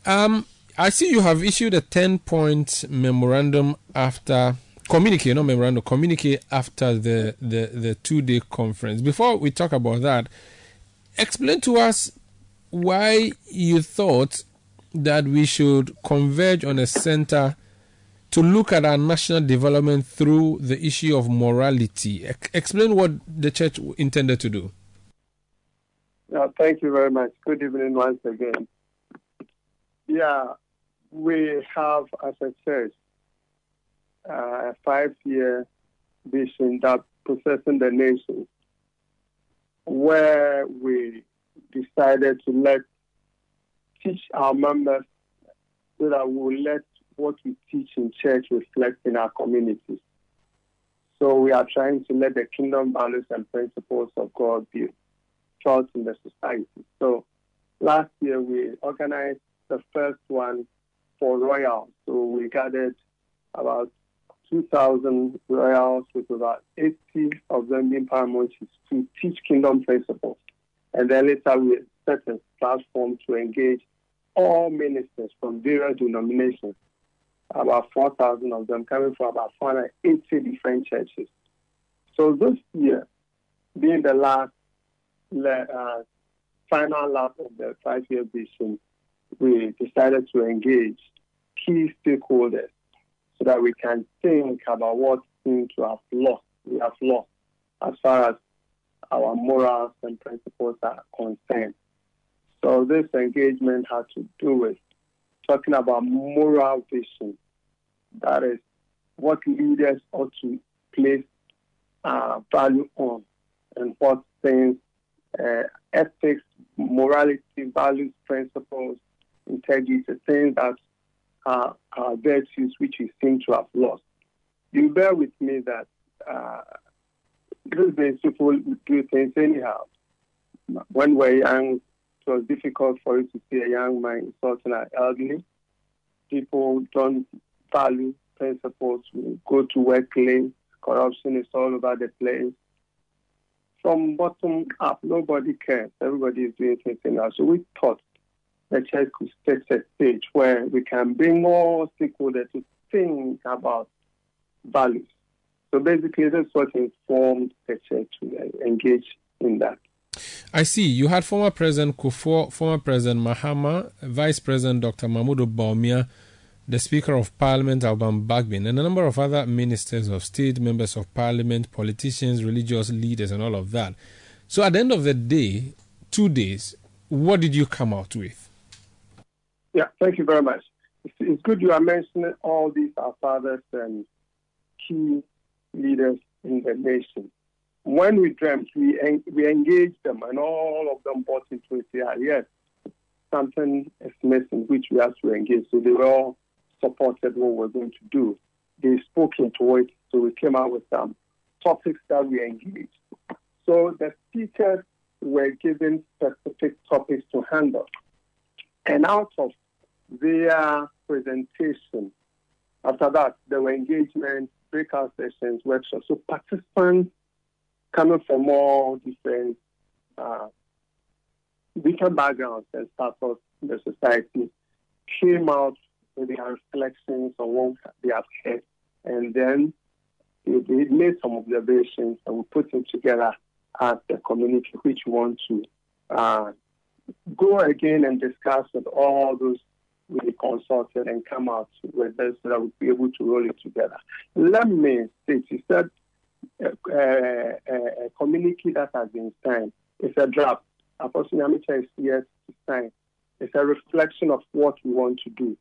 Um, I see you have issued a 10 point memorandum after, communique, not memorandum, communique after the, the, the two day conference. Before we talk about that, explain to us why you thought that we should converge on a center to look at our national development through the issue of morality. Explain what the church intended to do. Yeah, thank you very much. Good evening once again. Yeah, we have as a church a five-year vision that possessing the nation, where we decided to let teach our members so that we will let what we teach in church reflect in our communities. So we are trying to let the kingdom values and principles of God be taught in the society. So last year we organized the first one for royals. So we gathered about 2,000 royals with about 80 of them being paramount to teach kingdom principles. And then later we set a platform to engage all ministers from various denominations about 4,000 of them coming from about 480 different churches. So this year, being the last uh, final lap of the five-year vision, we decided to engage key stakeholders so that we can think about what things to have lost, we have lost as far as our morals and principles are concerned. So this engagement had to do with talking about moral vision. That is what leaders ought to place uh, value on and what things, uh, ethics, morality, values, principles, integrity, things that are, are virtues which we seem to have lost. You bear with me that uh, these days people do things anyhow. When we're young, it was difficult for you to see a young man insulting an elderly. People don't value principles. We go to work late. Corruption is all over the place. From bottom up, nobody cares. Everybody is doing something else. So we thought the church could set a stage where we can bring more stakeholders to think about values. So basically, that's what informed the church to engage in that. I see. You had former President Kufuor, former President Mahama, Vice President Dr. Mahmoud Bawumia, the Speaker of Parliament Alban Bagbin, and a number of other ministers of state, members of parliament, politicians, religious leaders, and all of that. So at the end of the day, two days, what did you come out with? Yeah, thank you very much. It's, it's good you are mentioning all these our fathers and key leaders in the nation. When we dreamt, we en- we engaged them, and all of them bought into it. Yeah, yes, something is missing, which we have to engage. So they were all supported what we're going to do. They spoke into it, so we came out with some topics that we engaged. So the speakers were given specific topics to handle. And out of their presentation, after that, there were engagements, breakout sessions, workshops. So participants coming from all different uh, different backgrounds and status of the society came out with their reflections on what they have heard, and then they made some observations and we put them together as a community which want to uh, go again and discuss with all those we consulted and come out with this so that we'll be able to roll it together. Let me state, you said uh, uh, a communique that has been signed. It's a draft. Unfortunately, is yet to sign. It's a reflection of what we want to do.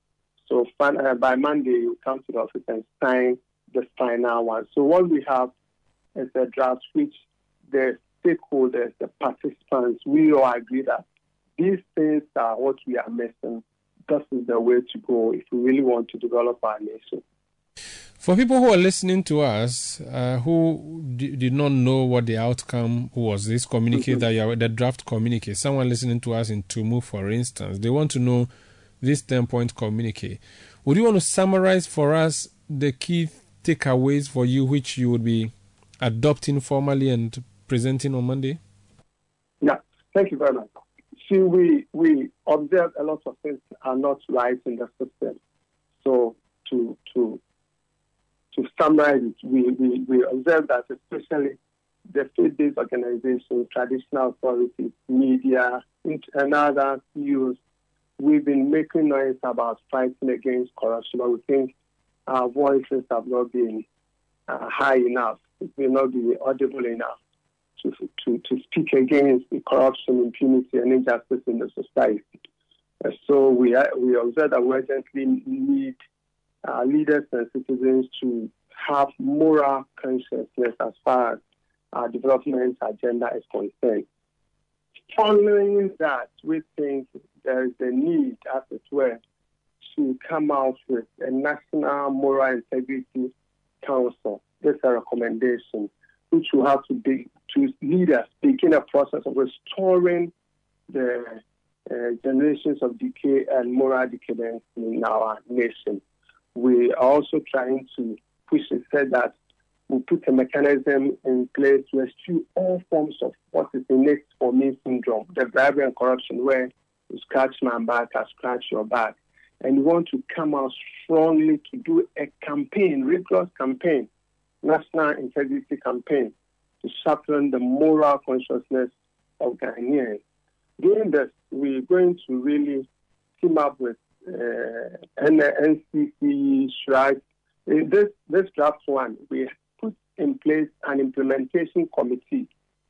So uh, by Monday, you come to the office and sign the final one. So what we have is a draft which the stakeholders, the participants, we all agree that these things are what we are missing. This is the way to go if we really want to develop our nation. For people who are listening to us uh, who d- did not know what the outcome was, this communique mm-hmm. that you are, the draft communique, someone listening to us in Tumu, for instance, they want to know this 10 point communique. Would you want to summarize for us the key takeaways for you which you would be adopting formally and presenting on Monday? Yeah, thank you very much. See, we, we observe a lot of things are not right in the system. So to to to summarize it, we, we, we observe that especially the faith-based organizations, traditional authorities, media, and other youth, we've been making noise about fighting against corruption, but we think our voices have not been uh, high enough. It may not be audible enough to, to, to speak against the corruption, impunity, and injustice in the society. Uh, so we, are, we observe that we urgently need uh, leaders and citizens to have moral consciousness as far as our development agenda is concerned. Following that, we think there is a need, as it were, to come out with a national moral integrity council. This is a recommendation which will have to be to lead us begin a process of restoring the uh, generations of decay and moral decadence in our nation we are also trying to push and said that we put a mechanism in place to eschew all forms of what is innate for me syndrome, the bribery and corruption, where you scratch my back, I scratch your back. And we want to come out strongly to do a campaign, rigorous campaign, national integrity campaign, to sharpen the moral consciousness of Ghanaians. Doing this, we're going to really team up with uh, NCC, CHRAJ. In this, this draft one, we put in place an implementation committee.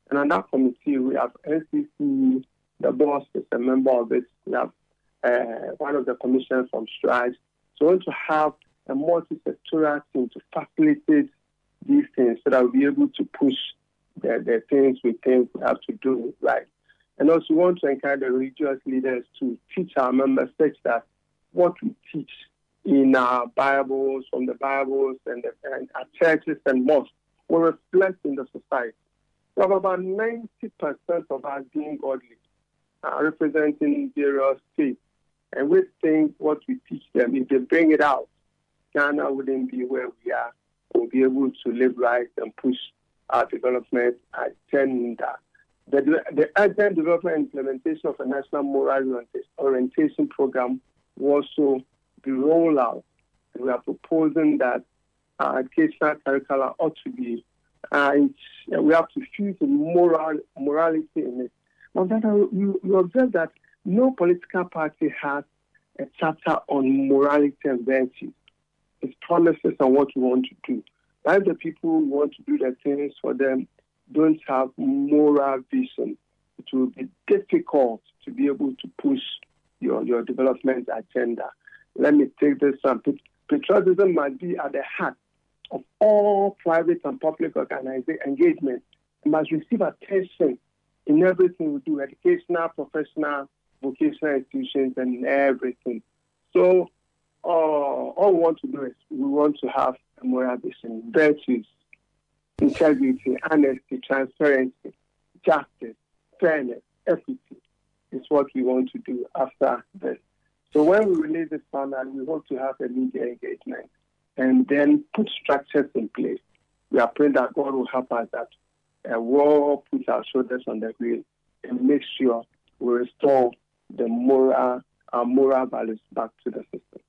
And on that committee, we have NCC, the boss is a member of it. We have uh, one of the commissioners from CHRAJ. So we want to have a multi-sectoral team to facilitate these things so that we'll be able to push the, the things we think we have to do right. And also we want to encourage the religious leaders to teach our members that what we teach in our Bibles, from the Bibles and, the, and our churches and mosques will reflect in the society. We have about 90% of us being godly, uh, representing various faiths. And we think what we teach them, if they bring it out, Ghana wouldn't be where we are. We'll be able to live right and push our development agenda. The, the urgent development implementation of a national moral orientation program also the rollout. out. We are proposing that uh, educational curricula ought to be, uh, we have to fuse moral morality in it. Then you, you observe that no political party has a chapter on morality and virtue. It's promises on what we want to do. But the people want to do the things for them don't have moral vision, it will be difficult to be able to push your, your development agenda. Let me take this one. Patriotism must be at the heart of all private and public organization engagement. It must receive attention in everything we do, educational, professional, vocational institutions, and everything. So uh, all we want to do is we want to have a moral vision, virtues, integrity, honesty, transparency, justice, fairness, equity is what we want to do after this. So when we release this panel, we hope to have a media engagement and then put structures in place. We are praying that God will help us that uh, we'll put our shoulders on the wheel and make sure we restore the moral, our moral values back to the system.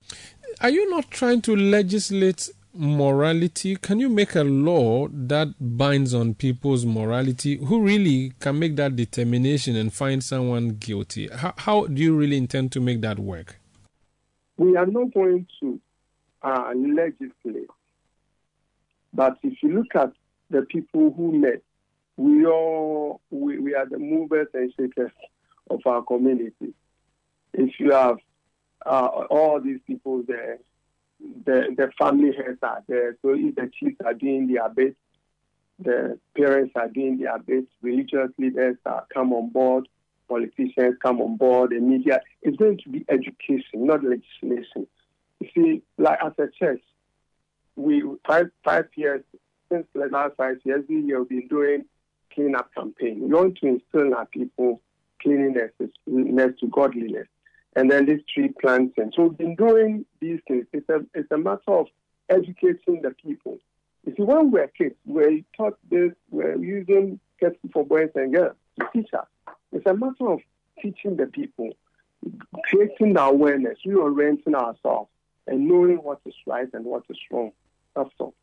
Are you not trying to legislate morality? Can you make a law that binds on people's morality? Who really can make that determination and find someone guilty? How, how do you really intend to make that work? We are not going to uh, legislate, but if you look at the people who met, we all we, we are the movers and shakers of our community. If you have uh, all these people there the, the family heads are there. So if the chiefs are doing their best, the parents are doing their best, religious leaders are come on board, politicians come on board, the media. It's going to be education, not legislation. You see, like as a church, we five five years since the last five years, year we've been doing clean up campaign. We want to instill in our people cleanliness, to godliness and then these tree planting. So been doing these things. It's a, it's a matter of educating the people. You see, when we were kids, we taught this, we're using kettle for boys and girls to teach us. It's a matter of teaching the people, creating the awareness, reorienting ourselves, and knowing what is right and what is wrong. That's all.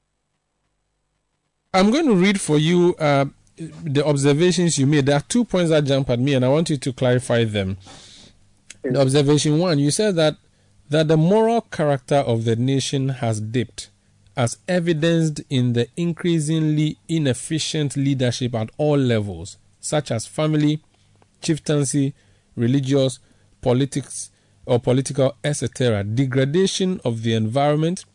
I'm going to read for you uh, the observations you made. There are two points that jump at me, and I want you to clarify them. Observation one, you said that that the moral character of the nation has dipped, as evidenced in the increasingly inefficient leadership at all levels, such as family, chieftaincy, religious, politics, or political, etc., degradation of the environment,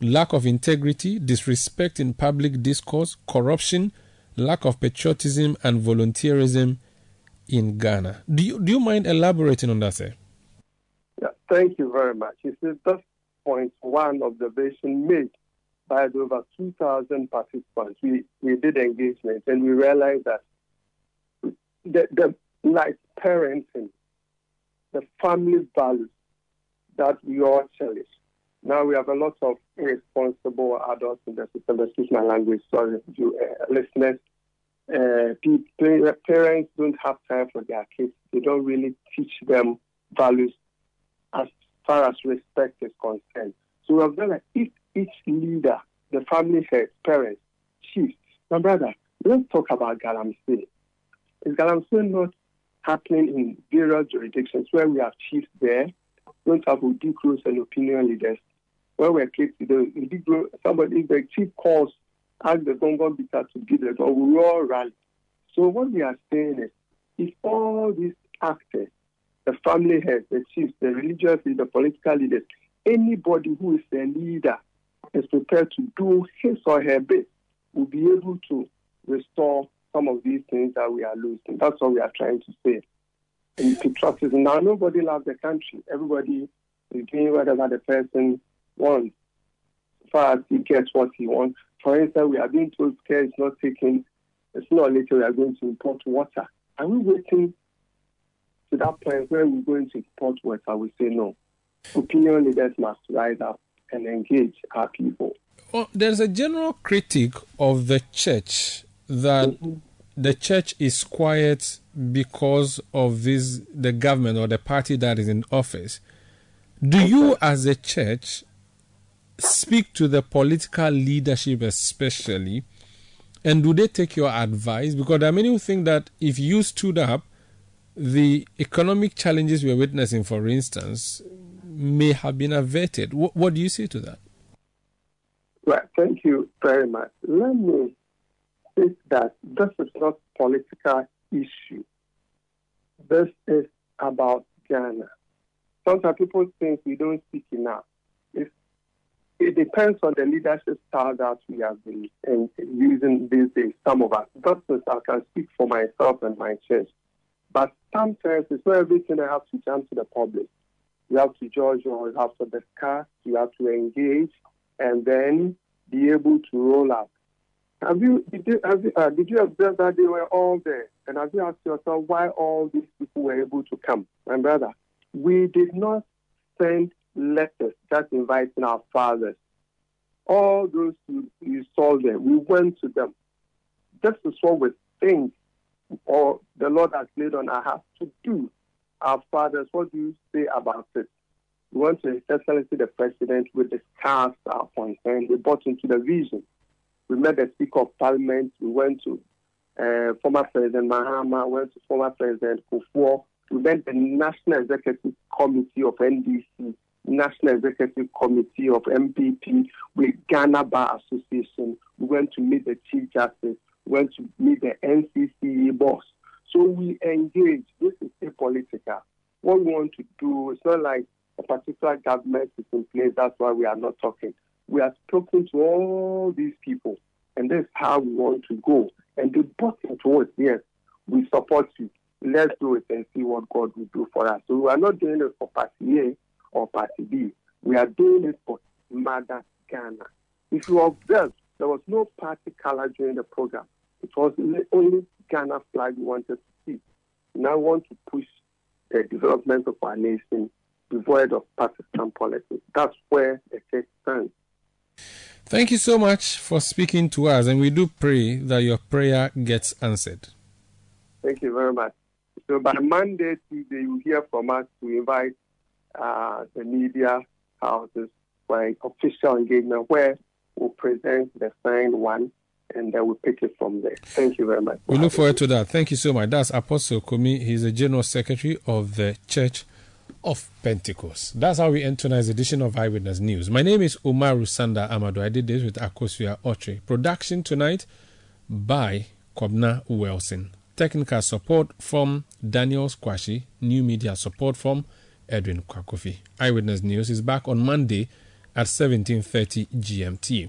lack of integrity, disrespect in public discourse, corruption, lack of patriotism and volunteerism, in Ghana. Do you, do you mind elaborating on that, sir? Yeah, thank you very much. You see, that's point one observation made by over 2,000 participants. We, we did engagement and we realized that the, the like parenting, the family values that we all cherish. Now we have a lot of irresponsible adults in the system. Excuse my language, sorry, you uh, listeners uh, parents don't have time for their kids. They don't really teach them values as far as respect is concerned. So we have done like if each leader, the family head, parents, chiefs, my brother, let's talk about Galamsey. Is Galamsey not happening in various jurisdictions where we have chiefs there? Don't have Odikros and opinion leaders. Where we're kids, somebody, if the chief calls ask the Gongon Bita to give the dog, we all rally. So what we are saying is, if all these actors, the family heads, the chiefs, the religious leaders, the political leaders, anybody who is a leader is prepared to do his or her bit, will be able to restore some of these things that we are losing. That's what we are trying to say. And patriotism. Now, nobody loves the country. Everybody is doing whatever the person wants, far as he gets what he wants. For instance, we are being told care is not taken, it's not later we are going to import water. Are we waiting to that point where we're going to import water? We say no. Opinion leaders must rise up and engage our people. Well, there's a general critique of the church that mm-hmm. the church is quiet because of this the government or the party that is in office. Do you, as a church, speak to the political leadership, especially, and do they take your advice? Because there are many who think that if you stood up, the economic challenges we're witnessing, for instance, may have been averted. What, what do you say to that? Well, thank you very much. Let me say that this is not political issue. This is about Ghana. Sometimes people think we don't speak enough. It depends on the leadership style that we have been using these days, some of us. That's I can speak for myself and my church. But sometimes it's not everything that has to jump to the public. You have to judge or you have to discuss, you have to engage, and then be able to roll out. Have you, did you, have you, uh, did you observe that they were all there? And have you asked yourself why all these people were able to come? My brother, we did not send letters just inviting our fathers. All those who you saw there, we went to them. This is what we think or the Lord has laid on our hearts to do. Our fathers, what do you say about it? We went to Excellency the President, we discussed our concern, we brought into the vision. We met the Speaker of Parliament, we went to uh, former President Mahama, we went to former President Kufuor, we met the National Executive Committee of NDC, National Executive Committee of NPP, with Ghana Bar Association. We went to meet the Chief Justice, we went to meet the NCCE boss. So we engage. This is apolitical. What we want to do, it's not like a particular government is in place, that's why we are not talking. We are talking to all these people, and that's how we want to go. And the bottom towards yes, we support you. Let's do it and see what God will do for us. So we are not doing it for Party A or Party B. We are doing it for Mother Ghana. If you observe, there was no party color during the program. It was the only Ghana flag we wanted to see. Now we want to push the development of our nation devoid of partisan politics. That's where the case stands. Thank you so much for speaking to us, and we do pray that your prayer gets answered. Thank you very much. So by Monday, Tuesday, you hear from us to invite uh, the media houses for official engagement where we'll present the signed one and then we'll pick it from there. Thank you very much. We look forward to that. Thank you so much. That's Apostle Kumi. He's the General Secretary of the Church of Pentecost. That's how we end tonight's edition of Eyewitness News. My name is Umaru Sanda Amadu. I did this with Akosua Otre. Production tonight by Kwabena Wilson. Technical support from Daniel Squashi. New media support from Edwin Kwakofi. Eyewitness News is back on Monday at 17.30 GMT.